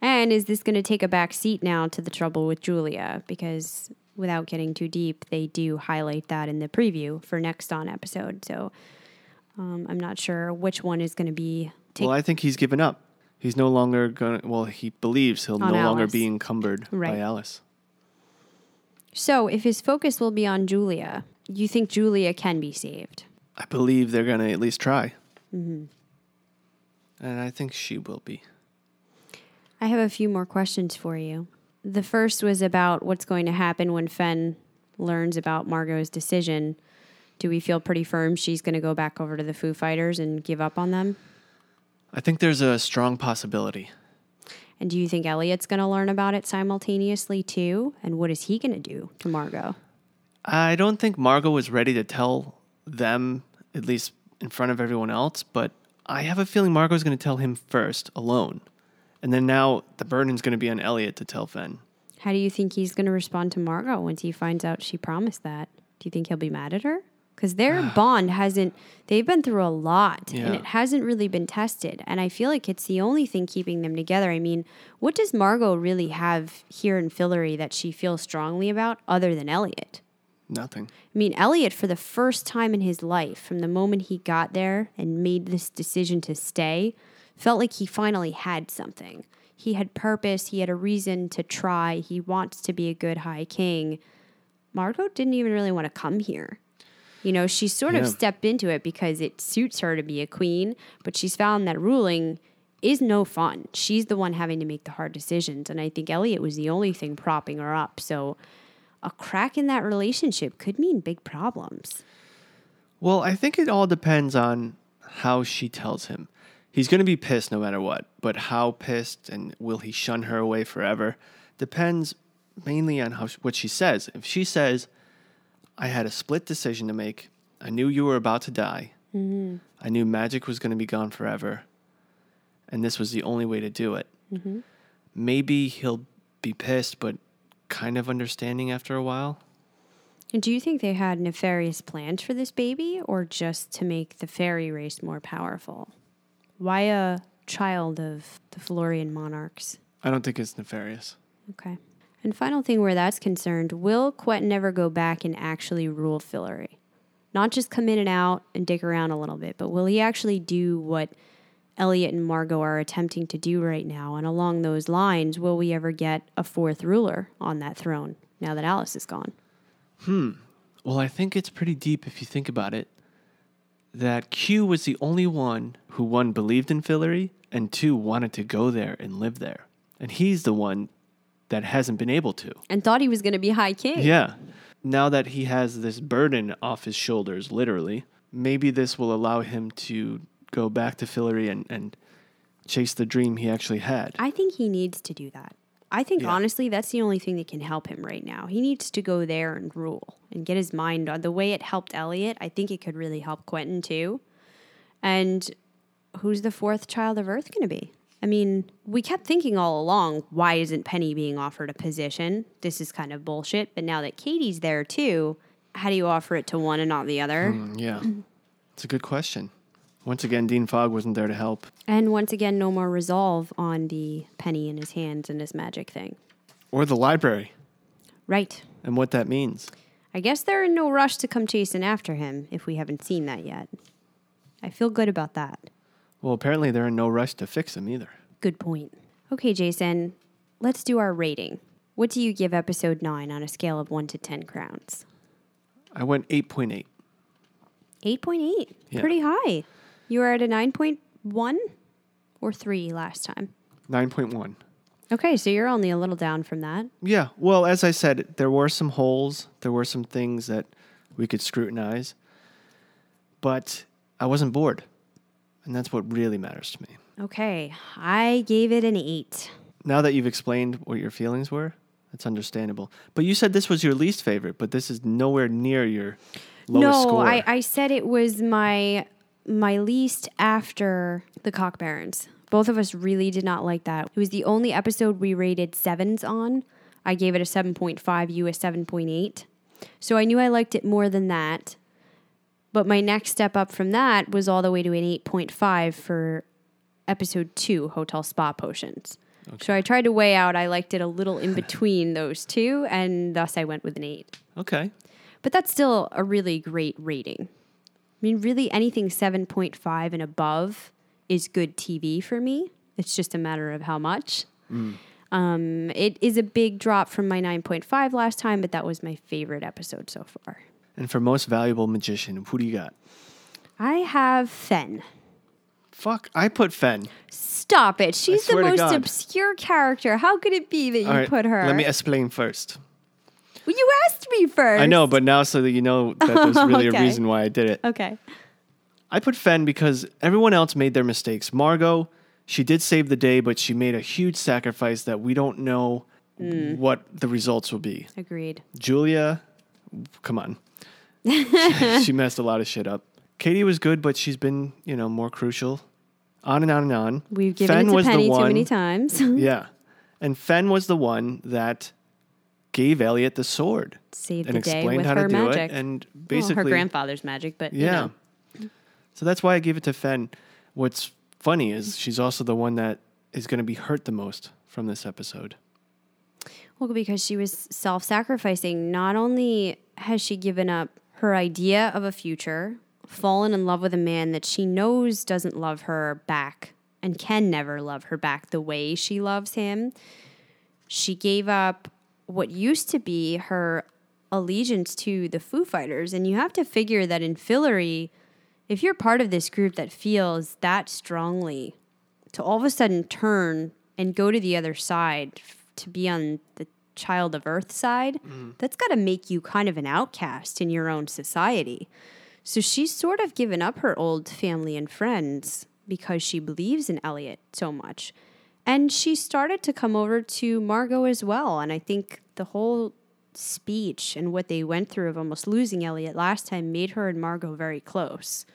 And is this going to take a back seat now to the trouble with Julia? Because without getting too deep, they do highlight that in the preview for next on episode. So um, I'm not sure which one is going to be. Take- well, I think he's given up. He's no longer going to, well, he believes he'll On no longer Alice. be encumbered Right. by Alice. so if his focus will be on Julia, you think Julia can be saved? I believe they're going to at least try. hmm And I think she will be. I have a few more questions for you. The first was about what's going to happen when Fen learns about Margo's decision. Do we feel pretty firm she's going to go back over to the Foo Fighters and give up on them? I think there's a strong possibility. And do you think Eliot's going to learn about it simultaneously too? And what is he going to do to Margo? I don't think Margo was ready to tell them, at least in front of everyone else, but I have a feeling Margo's going to tell him first, alone. And then now the burden's going to be on Eliot to tell Fen. How do you think he's going to respond to Margo once he finds out she promised that? Do you think he'll be mad at her? Because their bond hasn't, they've been through a lot and it hasn't really been tested. And I feel like it's the only thing keeping them together. I mean, what does Margo really have here in Fillory that she feels strongly about other than Eliot? Nothing. I mean, Eliot, for the first time in his life, from the moment he got there and made this decision to stay, felt like he finally had something. He had purpose, he had a reason to try, he wants to be a good high king. Margo didn't even really want to come here. You know, she sort of stepped into it because it suits her to be a queen, but she's found that ruling is no fun. She's the one having to make the hard decisions. And I think Eliot was the only thing propping her up. So a crack in that relationship could mean big problems. Well, I think it all depends on how she tells him. He's going to be pissed no matter what, but how pissed and will he shun her away forever depends mainly on how what she says. If she says, "I had a split decision to make. I knew you were about to die. Mm-hmm. I knew magic was going to be gone forever, and this was the only way to do it." Mm-hmm. Maybe he'll be pissed, but kind of understanding after a while. And do you think they had nefarious plans for this baby or just to make the fairy race more powerful? Why a child of the Fillorian monarchs? I don't think it's nefarious. Okay. And final thing where that's concerned, will Quentin ever go back and actually rule Fillory? Not just come in and out and dick around a little bit, but will he actually do what Eliot and Margo are attempting to do right now? And along those lines, will we ever get a fourth ruler on that throne now that Alice is gone? Hmm. Well, I think it's pretty deep if you think about it. That Q was the only one who one believed in Fillory and two wanted to go there and live there. And he's the one that hasn't been able to. And thought he was going to be High King. Yeah. Now that he has this burden off his shoulders, literally, maybe this will allow him to go back to Fillory and, and chase the dream he actually had. I think he needs to do that. I think Yeah. honestly, that's the only thing that can help him right now. He needs to go there and rule and get his mind on the way it helped Eliot. I think it could really help Quentin too. And who's the fourth child of Earth going to be? I mean, we kept thinking all along, why isn't Penny being offered a position? This is kind of bullshit. But now that Kady's there too, how do you offer it to one and not the other? Mm, yeah. It's a good question. Once again, Dean Fogg wasn't there to help. And once again, no more resolve on the penny in his hands and his magic thing. Or the library Right. and what that means. I guess they're in no rush to come chasing after him if we haven't seen that yet. I feel good about that. Well, apparently they're in no rush to fix them either. Good point. Okay, Jason, let's do our rating. What do you give episode 9 on a scale of 1 to 10 crowns? I went 8.8. 8.8. Yeah. Pretty high. You were at a 9.1 or 3 last time. 9.1. Okay, so you're only a little down from that. Yeah. Well, as I said, there were some holes, there were some things that we could scrutinize, but I wasn't bored. And that's what really matters to me. Okay, I gave it an 8. Now that you've explained what your feelings were, that's understandable. But you said this was your least favorite, but this is nowhere near your lowest no, score. I, I said it was my my least after the Cock Barrens. Both of us really did not like that. It was the only episode we rated sevens on. I gave it a 7.5, you a 7.8. So I knew I liked it more than that. But my next step up from that was all the way to an 8.5 for episode two, Hotel Spa Potions. Okay. So I tried to weigh out, I liked it a little in between those two, and thus I went with an 8. okay. But that's still a really great rating. I mean, really, anything 7.5 and above is good TV for me. It's just a matter of how much. Um, it is a big drop from my 9.5 last time, but that was my favorite episode so far. And for most valuable magician, who do you got? I have Fen. Fuck, I put Fen. Stop it. She's the most obscure character. How could it be that you right, put her? Let me explain first. Well, you asked me first. I know, but now so that you know that there's really Okay. a reason why I did it. Okay. I put Fen because everyone else made their mistakes. Margo, she did save the day, but she made a huge sacrifice that we don't know Mm. what the results will be. Agreed. Julia, come on. she messed a lot of shit up. Kady was good, but she's been, you know, more crucial. On and on and on. We've given Fen it to was the Penny too one- many times. Yeah. And Fen was the one that gave Eliot the sword. Saved and the day explained with how her to do magic. it. And Well, basically her grandfather's magic, but you Yeah. know. So that's why I gave it to Fen. What's funny is she's also the one that is going to be hurt the most from this episode. Well, because she was self sacrificing. Not only has she given up her idea of a future, fallen in love with a man that she knows doesn't love her back and can never love her back the way she loves him, she gave up what used to be her allegiance to the Foo Fighters. And you have to figure that in Fillory, if you're part of this group that feels that strongly, to all of a sudden turn and go to the other side to be on the child of earth side, mm-hmm. that's got to make you kind of an outcast in your own society. So she's sort of given up her old family and friends because she believes in Eliot so much. And she started to come over to Margo as well. And I think the whole speech and what they went through of almost losing Eliot last time made her and Margo very close.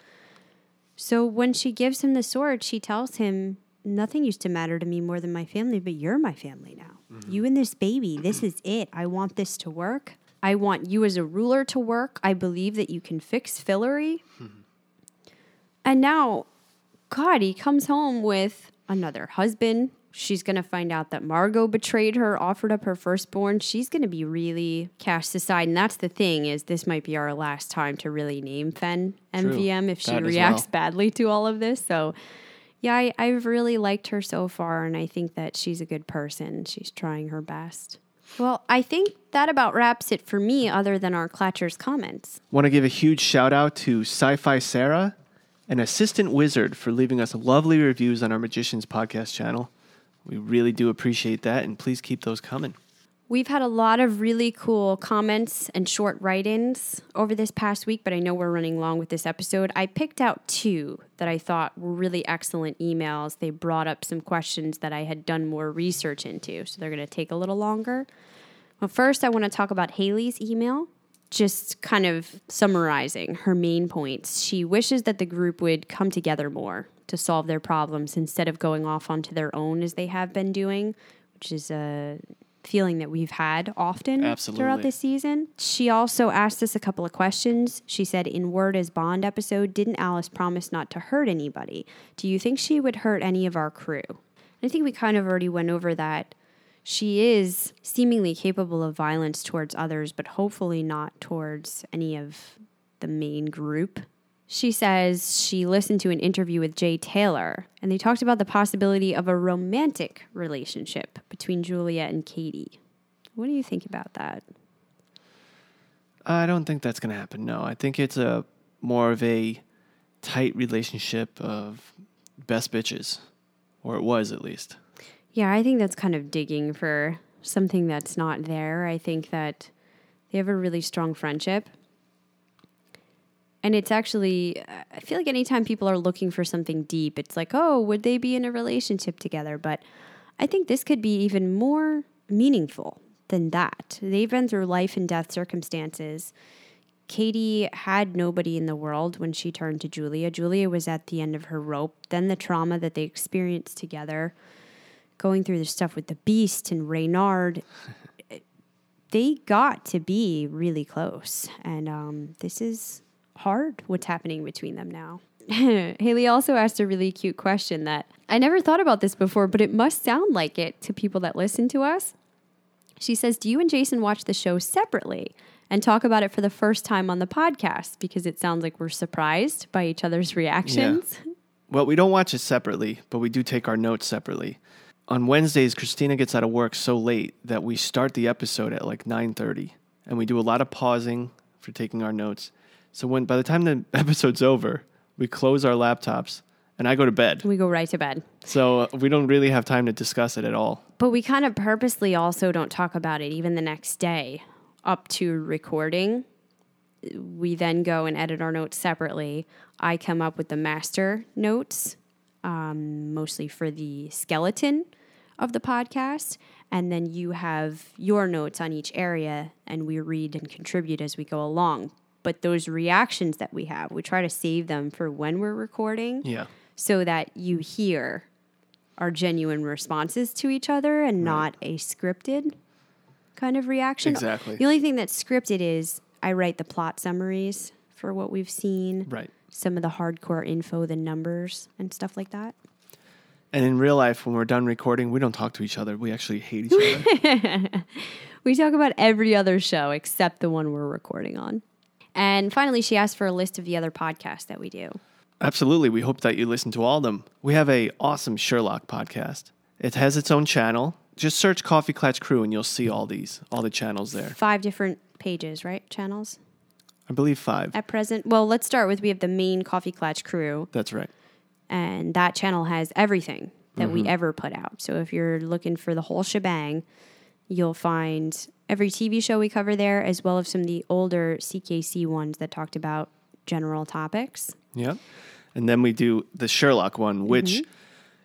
So when she gives him the sword, she tells him, Nothing used to matter to me more than my family, but you're my family now. Mm-hmm. You and this baby, this is it. I want this to work. I want you as a ruler to work. I believe that you can fix Fillory. Mm-hmm. and now, God, he comes home with another husband. She's going to find out that Margo betrayed her, offered up her firstborn. She's going to be really cast aside. And that's the thing is this might be our last time to really name Fen True. MVM if she That reacts well. badly to all of this. So, yeah, I, I've really liked her so far, and I think that she's a good person. She's trying her best. Well, I think that about wraps it for me, other than our Klatcher's comments. Want to give a huge shout out to Sci Fi Sarah an Assistant Wizard for leaving us lovely reviews on our Magicians podcast channel. We really do appreciate that, and please keep those coming. We've had a lot of really cool comments and short write ins over this past week, but I know we're running long with this episode. I picked out two that I thought were really excellent emails. They brought up some questions that I had done more research into, so they're going to take a little longer. Well, first, I want to talk about Haley's email. Just kind of summarizing her main points. She wishes that the group would come together more to solve their problems instead of going off onto their own as they have been doing, which is a feeling that we've had often Absolutely. throughout this season. She also asked us a couple of questions. She said, in Word as Bond episode, didn't Alice promise not to hurt anybody? Do you think she would hurt any of our crew? I think we kind of already went over that. She is seemingly capable of violence towards others, but hopefully not towards any of the main group. She says she listened to an interview with Jade Tailor, and they talked about the possibility of a romantic relationship between Julia and Kady. What do you think about that? I don't think that's going to happen. No, I think it's a more of a tight relationship of best bitches, or it was at least. Yeah, I think that's kind of digging for something that's not there. I think that they have a really strong friendship. And it's actually, I feel like anytime people are looking for something deep, it's like, oh, would they be in a relationship together? But I think this could be even more meaningful than that. They've been through life and death circumstances. Kady had nobody in the world when she turned to Julia. Julia was at the end of her rope. Then the trauma that they experienced together, going through the stuff with the Beast and Reynard, they got to be really close. And um, this is hard what's happening between them now. Haley also asked a really cute question that I never thought about this before, but it must sound like it to people that listen to us. She says, Do you and Jason watch the show separately and talk about it for the first time on the podcast? Because it sounds like we're surprised by each other's reactions. Well, we don't watch it separately, but we do take our notes separately. On Wednesdays, Cristina gets out of work so late that we start the episode at like 9:30, and we do a lot of pausing for taking our notes. So when by the time the episode's over, we close our laptops and I go to bed. We go right to bed. So uh, we don't really have time to discuss it at all. But we kind of purposely also don't talk about it even the next day up to recording. We then go and edit our notes separately. I come up with the master notes um, mostly for the skeleton of the podcast. And then you have your notes on each area, and we read and contribute as we go along. But those reactions that we have, we try to save them for when we're recording Yeah. so that you hear our genuine responses to each other and not a scripted kind of reaction. Exactly. The only thing that's scripted is I write the plot summaries for what we've seen, Right. some of the hardcore info, the numbers, and stuff like that. And in real life, when we're done recording, we don't talk to each other. We actually hate each other. We talk about every other show except the one we're recording on. And finally, she asked for a list of the other podcasts that we do. Absolutely. We hope that you listen to all of them. We have a awesome Sherlock podcast. It has its own channel. Just search Coffee Klatch Crew and you'll see all these, all the channels there. Five different pages, right? Channels I believe five. at present. Well, let's start with we have the main Coffee Klatch crew, That's right. and that channel has everything that Mm-hmm. we ever put out. So if you're looking for the whole shebang, you'll find every TV show we cover there, as well as some of the older CKC ones that talked about general topics. Yeah. And then we do the Sherlock one, which mm-hmm.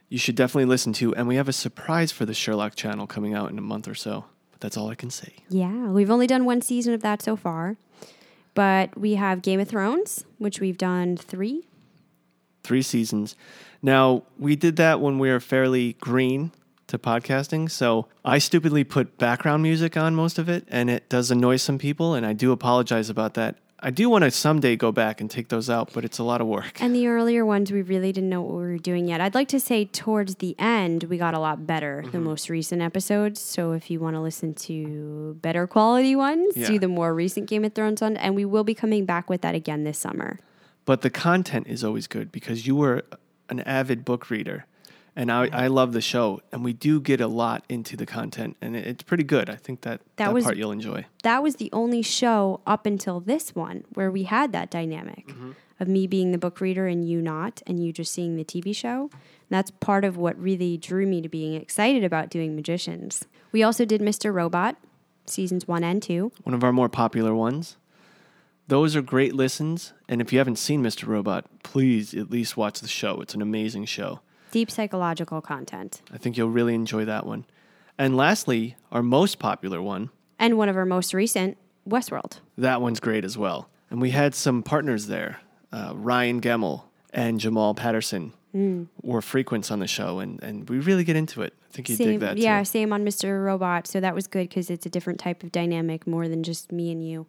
you should definitely listen to. And we have a surprise for the Sherlock channel coming out in a month or so. But that's all I can say. Yeah, we've only done one season of that so far. But we have Game of Thrones, which we've done three. Three seasons. Now, we did that when we were fairly green to podcasting. So I stupidly put background music on most of it, and it does annoy some people. And I do apologize about that. I do want to someday go back and take those out, but it's a lot of work. And the earlier ones, we really didn't know what we were doing yet. I'd like to say towards the end, we got a lot better, the mm-hmm. most recent episodes. So if you want to listen to better quality ones, Yeah. do the more recent Game of Thrones one. And we will be coming back with that again this summer. But the content is always good because you were an avid book reader. And I, I love the show, and we do get a lot into the content, and it- it's pretty good. I think that that, That was- part you'll enjoy. That was the only show up until this one where we had that dynamic mm-hmm. of me being the book reader and you not, and you just seeing the TV show. And that's part of what really drew me to being excited about doing Magicians. We also did Mr. Robot, seasons one and two. One of our more popular ones. Those are great listens, and if you haven't seen Mr. Robot, please at least watch the show. It's an amazing show. Deep psychological content. I think you'll really enjoy that one. And lastly, our most popular one, And one of our most recent, Westworld. that one's great as well. And we had some partners there. Uh, Ryan Gemmel and Jamal Patterson were frequents on the show, and, and we really get into it. I think you dig that yeah, too. same on Mr. Robot. So that was good because it's a different type of dynamic more than just me and you.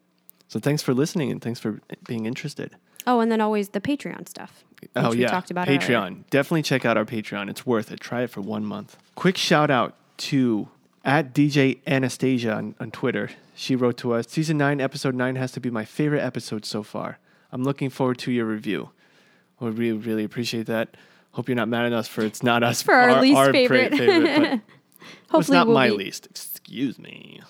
So thanks for listening and thanks for being interested. Oh, and then always the Patreon stuff. Which oh we yeah, talked about Patreon. earlier. Definitely check out our Patreon. It's worth it. Try it for one month. Quick shout out to at DJ Anastasia on, on Twitter. She wrote to us, season nine, episode nine has to be my favorite episode so far. I'm looking forward to your review. We really, really appreciate that. Hope you're not mad at us for it's not us For our least pra- favorite. favorite, but well, it's not we'll my be- least. Excuse me.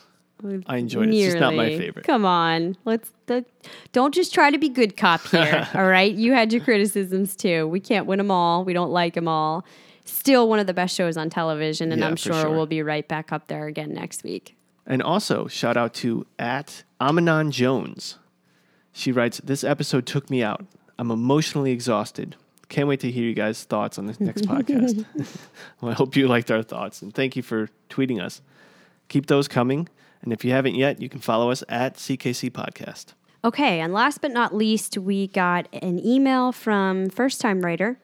I enjoyed it. It's just not my favorite. Come on, let's the, don't just try to be good cop here. all right, you had your criticisms too. We can't win them all. We don't like them all. Still one of the best shows on television, and Yeah, I'm sure, sure. we'll be right back up there again next week. And also, shout out to at Amanon Jones. She writes, This episode took me out. I'm emotionally exhausted. Can't wait to hear you guys' thoughts on this next podcast. well, I hope you liked our thoughts and thank you for tweeting us. Keep those coming. And if you haven't yet, you can follow us at CKC Podcast. Okay, and last but not least, we got an email from first time writer,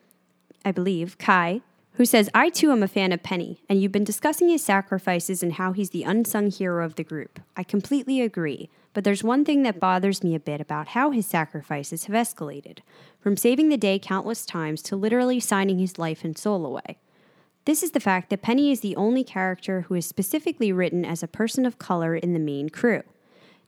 I believe, Kai, who says, I too am a fan of Penny, and you've been discussing his sacrifices and how he's the unsung hero of the group. I completely agree, but there's one thing that bothers me a bit about how his sacrifices have escalated from saving the day countless times to literally signing his life and soul away. This is the fact that Penny is the only character who is specifically written as a person of color in the main crew.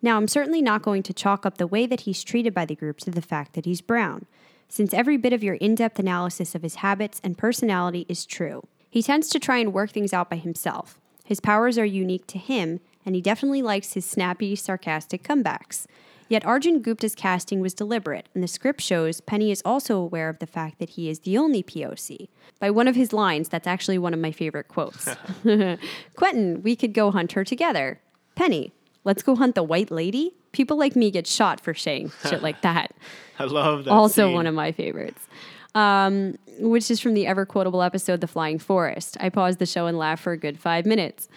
Now, I'm certainly not going to chalk up the way that he's treated by the group to the fact that he's brown, since every bit of your in depth analysis of his habits and personality is true. He tends to try and work things out by himself. His powers are unique to him, and he definitely likes his snappy, sarcastic comebacks. Yet Arjun Gupta's casting was deliberate, and the script shows Penny is also aware of the fact that he is the only POC. By one of his lines, that's actually one of my favorite quotes. Quentin, we could go hunt her together. Penny, let's go hunt the white lady? People like me get shot for saying shit like that. I love that. also scene. one of my favorites. um, which is from the ever quotable episode The Flying Forest. I paused the show and laughed for a good five minutes.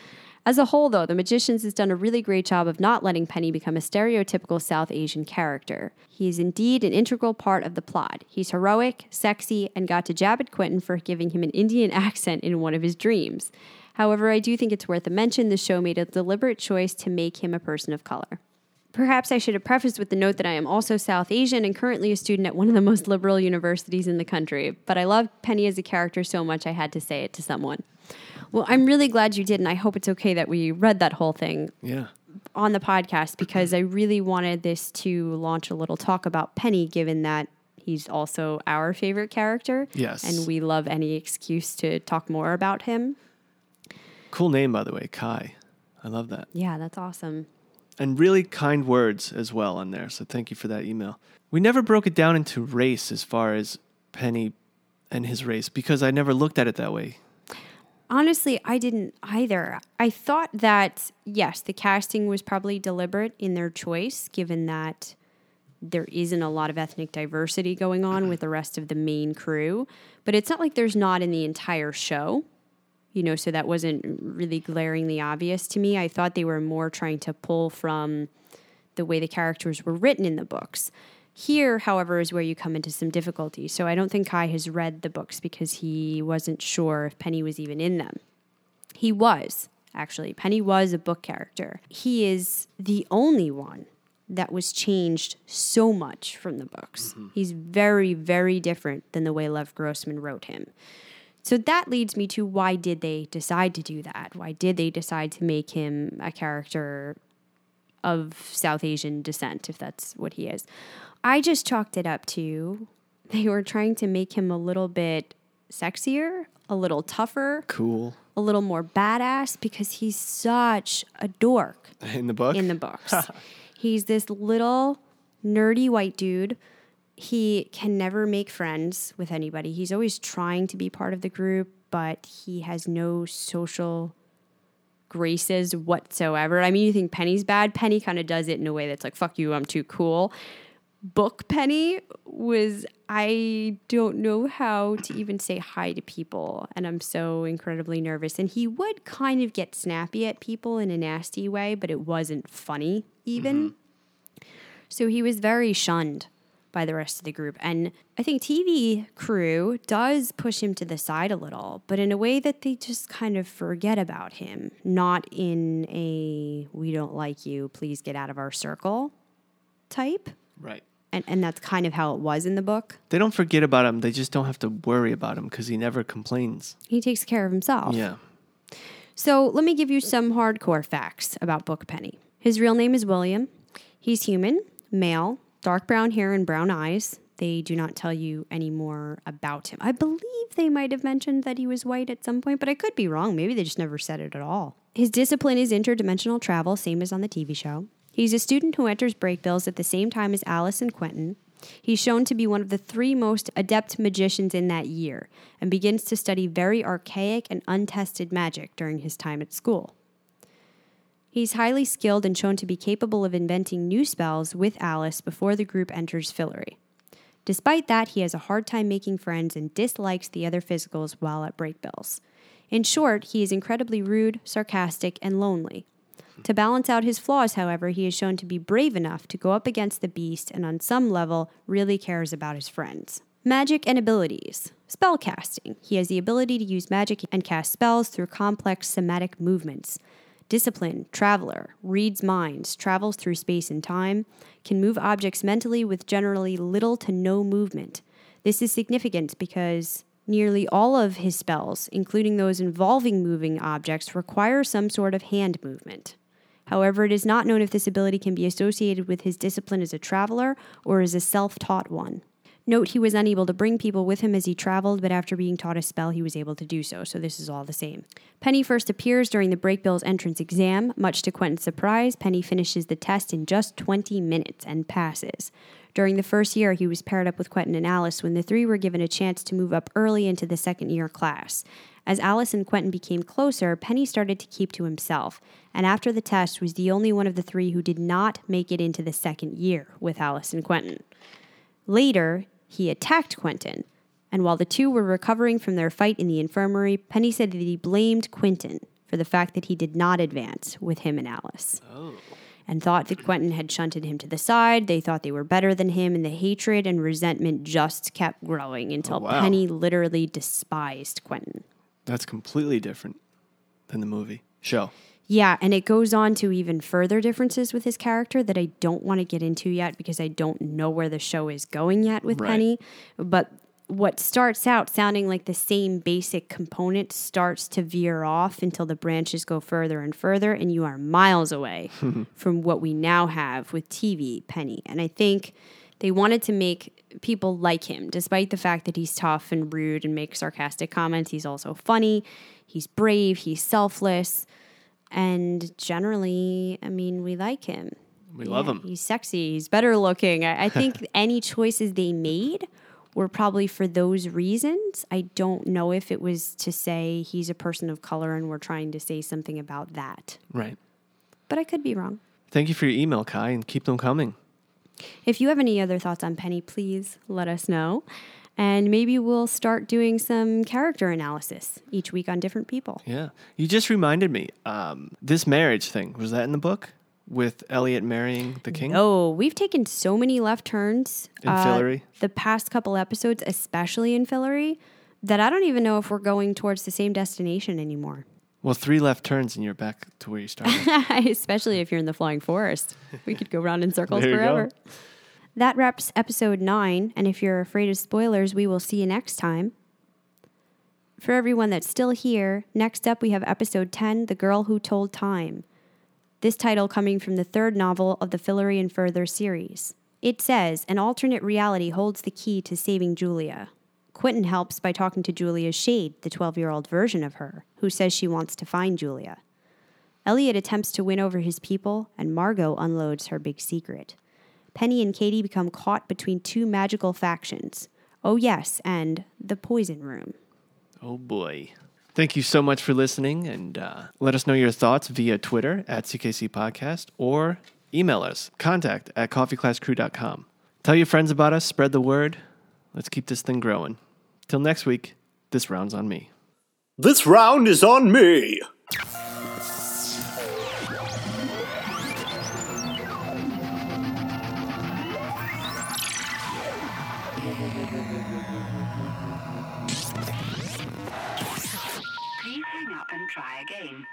As a whole, though, The Magicians has done a really great job of not letting Penny become a stereotypical South Asian character. He is indeed an integral part of the plot. He's heroic, sexy, and got to jab at Quentin for giving him an Indian accent in one of his dreams. However, I do think it's worth a mention the show made a deliberate choice to make him a person of color. Perhaps I should have prefaced with the note that I am also South Asian and currently a student at one of the most liberal universities in the country, but I love Penny as a character so much I had to say it to someone. Well, I'm really glad you did, and I hope it's okay that we read that whole thing Yeah. on the podcast because I really wanted this to launch a little talk about Penny, given that he's also our favorite character. Yes. And we love any excuse to talk more about him. Cool name, by the way, Kai. I love that. Yeah, that's awesome. And really kind words as well on there. So thank you for that email. We never broke it down into race as far as Penny and his race because I never looked at it that way. Honestly, I didn't either. I thought that, yes, the casting was probably deliberate in their choice, given that there isn't a lot of ethnic diversity going on with the rest of the main crew. But it's not like there's not in the entire show, you know, so that wasn't really glaringly obvious to me. I thought they were more trying to pull from the way the characters were written in the books. Here, however, is where you come into some difficulty. So I don't think Kai has read the books because he wasn't sure if Penny was even in them. He was, actually. Penny was a book character. He is the only one that was changed so much from the books. Mm-hmm. He's very, very different than the way Lev Grossman wrote him. So that leads me to why did they decide to do that? Why did they decide to make him a character of South Asian descent, if that's what he is? I just chalked it up to they were trying to make him a little bit sexier, a little tougher, Cool. a little more badass because he's such a dork In the book? in the books. He's this little nerdy white dude. He can never make friends with anybody. He's always trying to be part of the group, but he has no social graces whatsoever. I mean, you think Penny's bad. Penny kind of does it in a way that's like, fuck you, I'm too cool. Book Penny was, I don't know how to even say hi to people. And I'm so incredibly nervous. And he would kind of get snappy at people in a nasty way, but it wasn't funny even. Mm-hmm. So he was very shunned by the rest of the group. And I think TV crew does push him to the side a little, but in a way that they just kind of forget about him, not in a we don't like you, please get out of our circle type. Right. And, and that's kind of how it was in the book. They don't forget about him. They just don't have to worry about him because he never complains. He takes care of himself. Yeah. So let me give you some hardcore facts about Book Penny. His real name is William. He's human, male, dark brown hair and brown eyes. They do not tell you any more about him. I believe they might have mentioned that he was white at some point, but I could be wrong. Maybe they just never said it at all. His discipline is interdimensional travel, same as on the TV show. He's a student who enters Brakebills at the same time as Alice and Quentin. He's shown to be one of the three most adept magicians in that year and begins to study very archaic and untested magic during his time at school. He's highly skilled and shown to be capable of inventing new spells with Alice before the group enters Fillory. Despite that, he has a hard time making friends and dislikes the other physicals while at Brakebills. In short, he is incredibly rude, sarcastic, and lonely. To balance out his flaws, however, he is shown to be brave enough to go up against the beast and, on some level, really cares about his friends. Magic and abilities. Spellcasting. He has the ability to use magic and cast spells through complex somatic movements. Discipline, traveler, reads minds, travels through space and time, can move objects mentally with generally little to no movement. This is significant because nearly all of his spells, including those involving moving objects, require some sort of hand movement. However, it is not known if this ability can be associated with his discipline as a traveler or as a self taught one. Note he was unable to bring people with him as he traveled, but after being taught a spell, he was able to do so, so this is all the same. Penny first appears during the Brakebills entrance exam. Much to Quentin's surprise, Penny finishes the test in just 20 minutes and passes. During the first year, he was paired up with Quentin and Alice when the three were given a chance to move up early into the second year class. As Alice and Quentin became closer, Penny started to keep to himself, and after the test was the only one of the three who did not make it into the second year with Alice and Quentin. Later, he attacked Quentin, And while the two were recovering from their fight in the infirmary, Penny said that he blamed Quentin for the fact that he did not advance with him and Alice. Oh. And thought that Quentin had shunted him to the side. They thought they were better than him, and the hatred and resentment just kept growing until oh, wow. Penny literally despised Quentin. That's completely different than the movie show. Yeah, and it goes on to even further differences with his character that I don't want to get into yet because I don't know where the show is going yet with Right. Penny. But what starts out sounding like the same basic component starts to veer off until the branches go further and further, and you are miles away from what we now have with TV Penny. And I think they wanted to make people like him, despite the fact that he's tough and rude and makes sarcastic comments. He's also funny, he's brave, he's selfless. And generally, I mean, we like him. We love him. He's sexy. He's better looking. I, I think any choices they made were probably for those reasons. I don't know if it was to say he's a person of color and we're trying to say something about that. Right. But I could be wrong. Thank you for your email, Kai, and keep them coming. If you have any other thoughts on Penny, please let us know. And maybe we'll start doing some character analysis each week on different people. Yeah. You just reminded me. Um, this marriage thing was that in the book with Eliot marrying the king? Oh, we've taken so many left turns In Fillory? the past couple episodes, especially in Fillory, that I don't even know if we're going towards the same destination anymore. Well, three left turns and you're back to where you started. especially if you're in the flying forest. We could go round in circles forever. go. That wraps episode nine. And if you're afraid of spoilers, we will see you next time. For everyone that's still here, next up we have episode 10 The Girl Who Told Time. This title coming from the third novel of the Fillory and Further series. It says an alternate reality holds the key to saving Julia. Quentin helps by talking to Julia's shade, the 12 year old version of her, who says she wants to find Julia. Eliot attempts to win over his people, and Margo unloads her big secret. Penny and Kady become caught between two magical factions. Oh, yes, and the poison room. oh, boy. Thank you so much for listening, and uh, let us know your thoughts via Twitter at CKC Podcast or email us contact at coffeeklatchcrew.com. Tell your friends about us, spread the word. Let's keep this thing growing. Till next week, this round's on me. This round is on me. Again.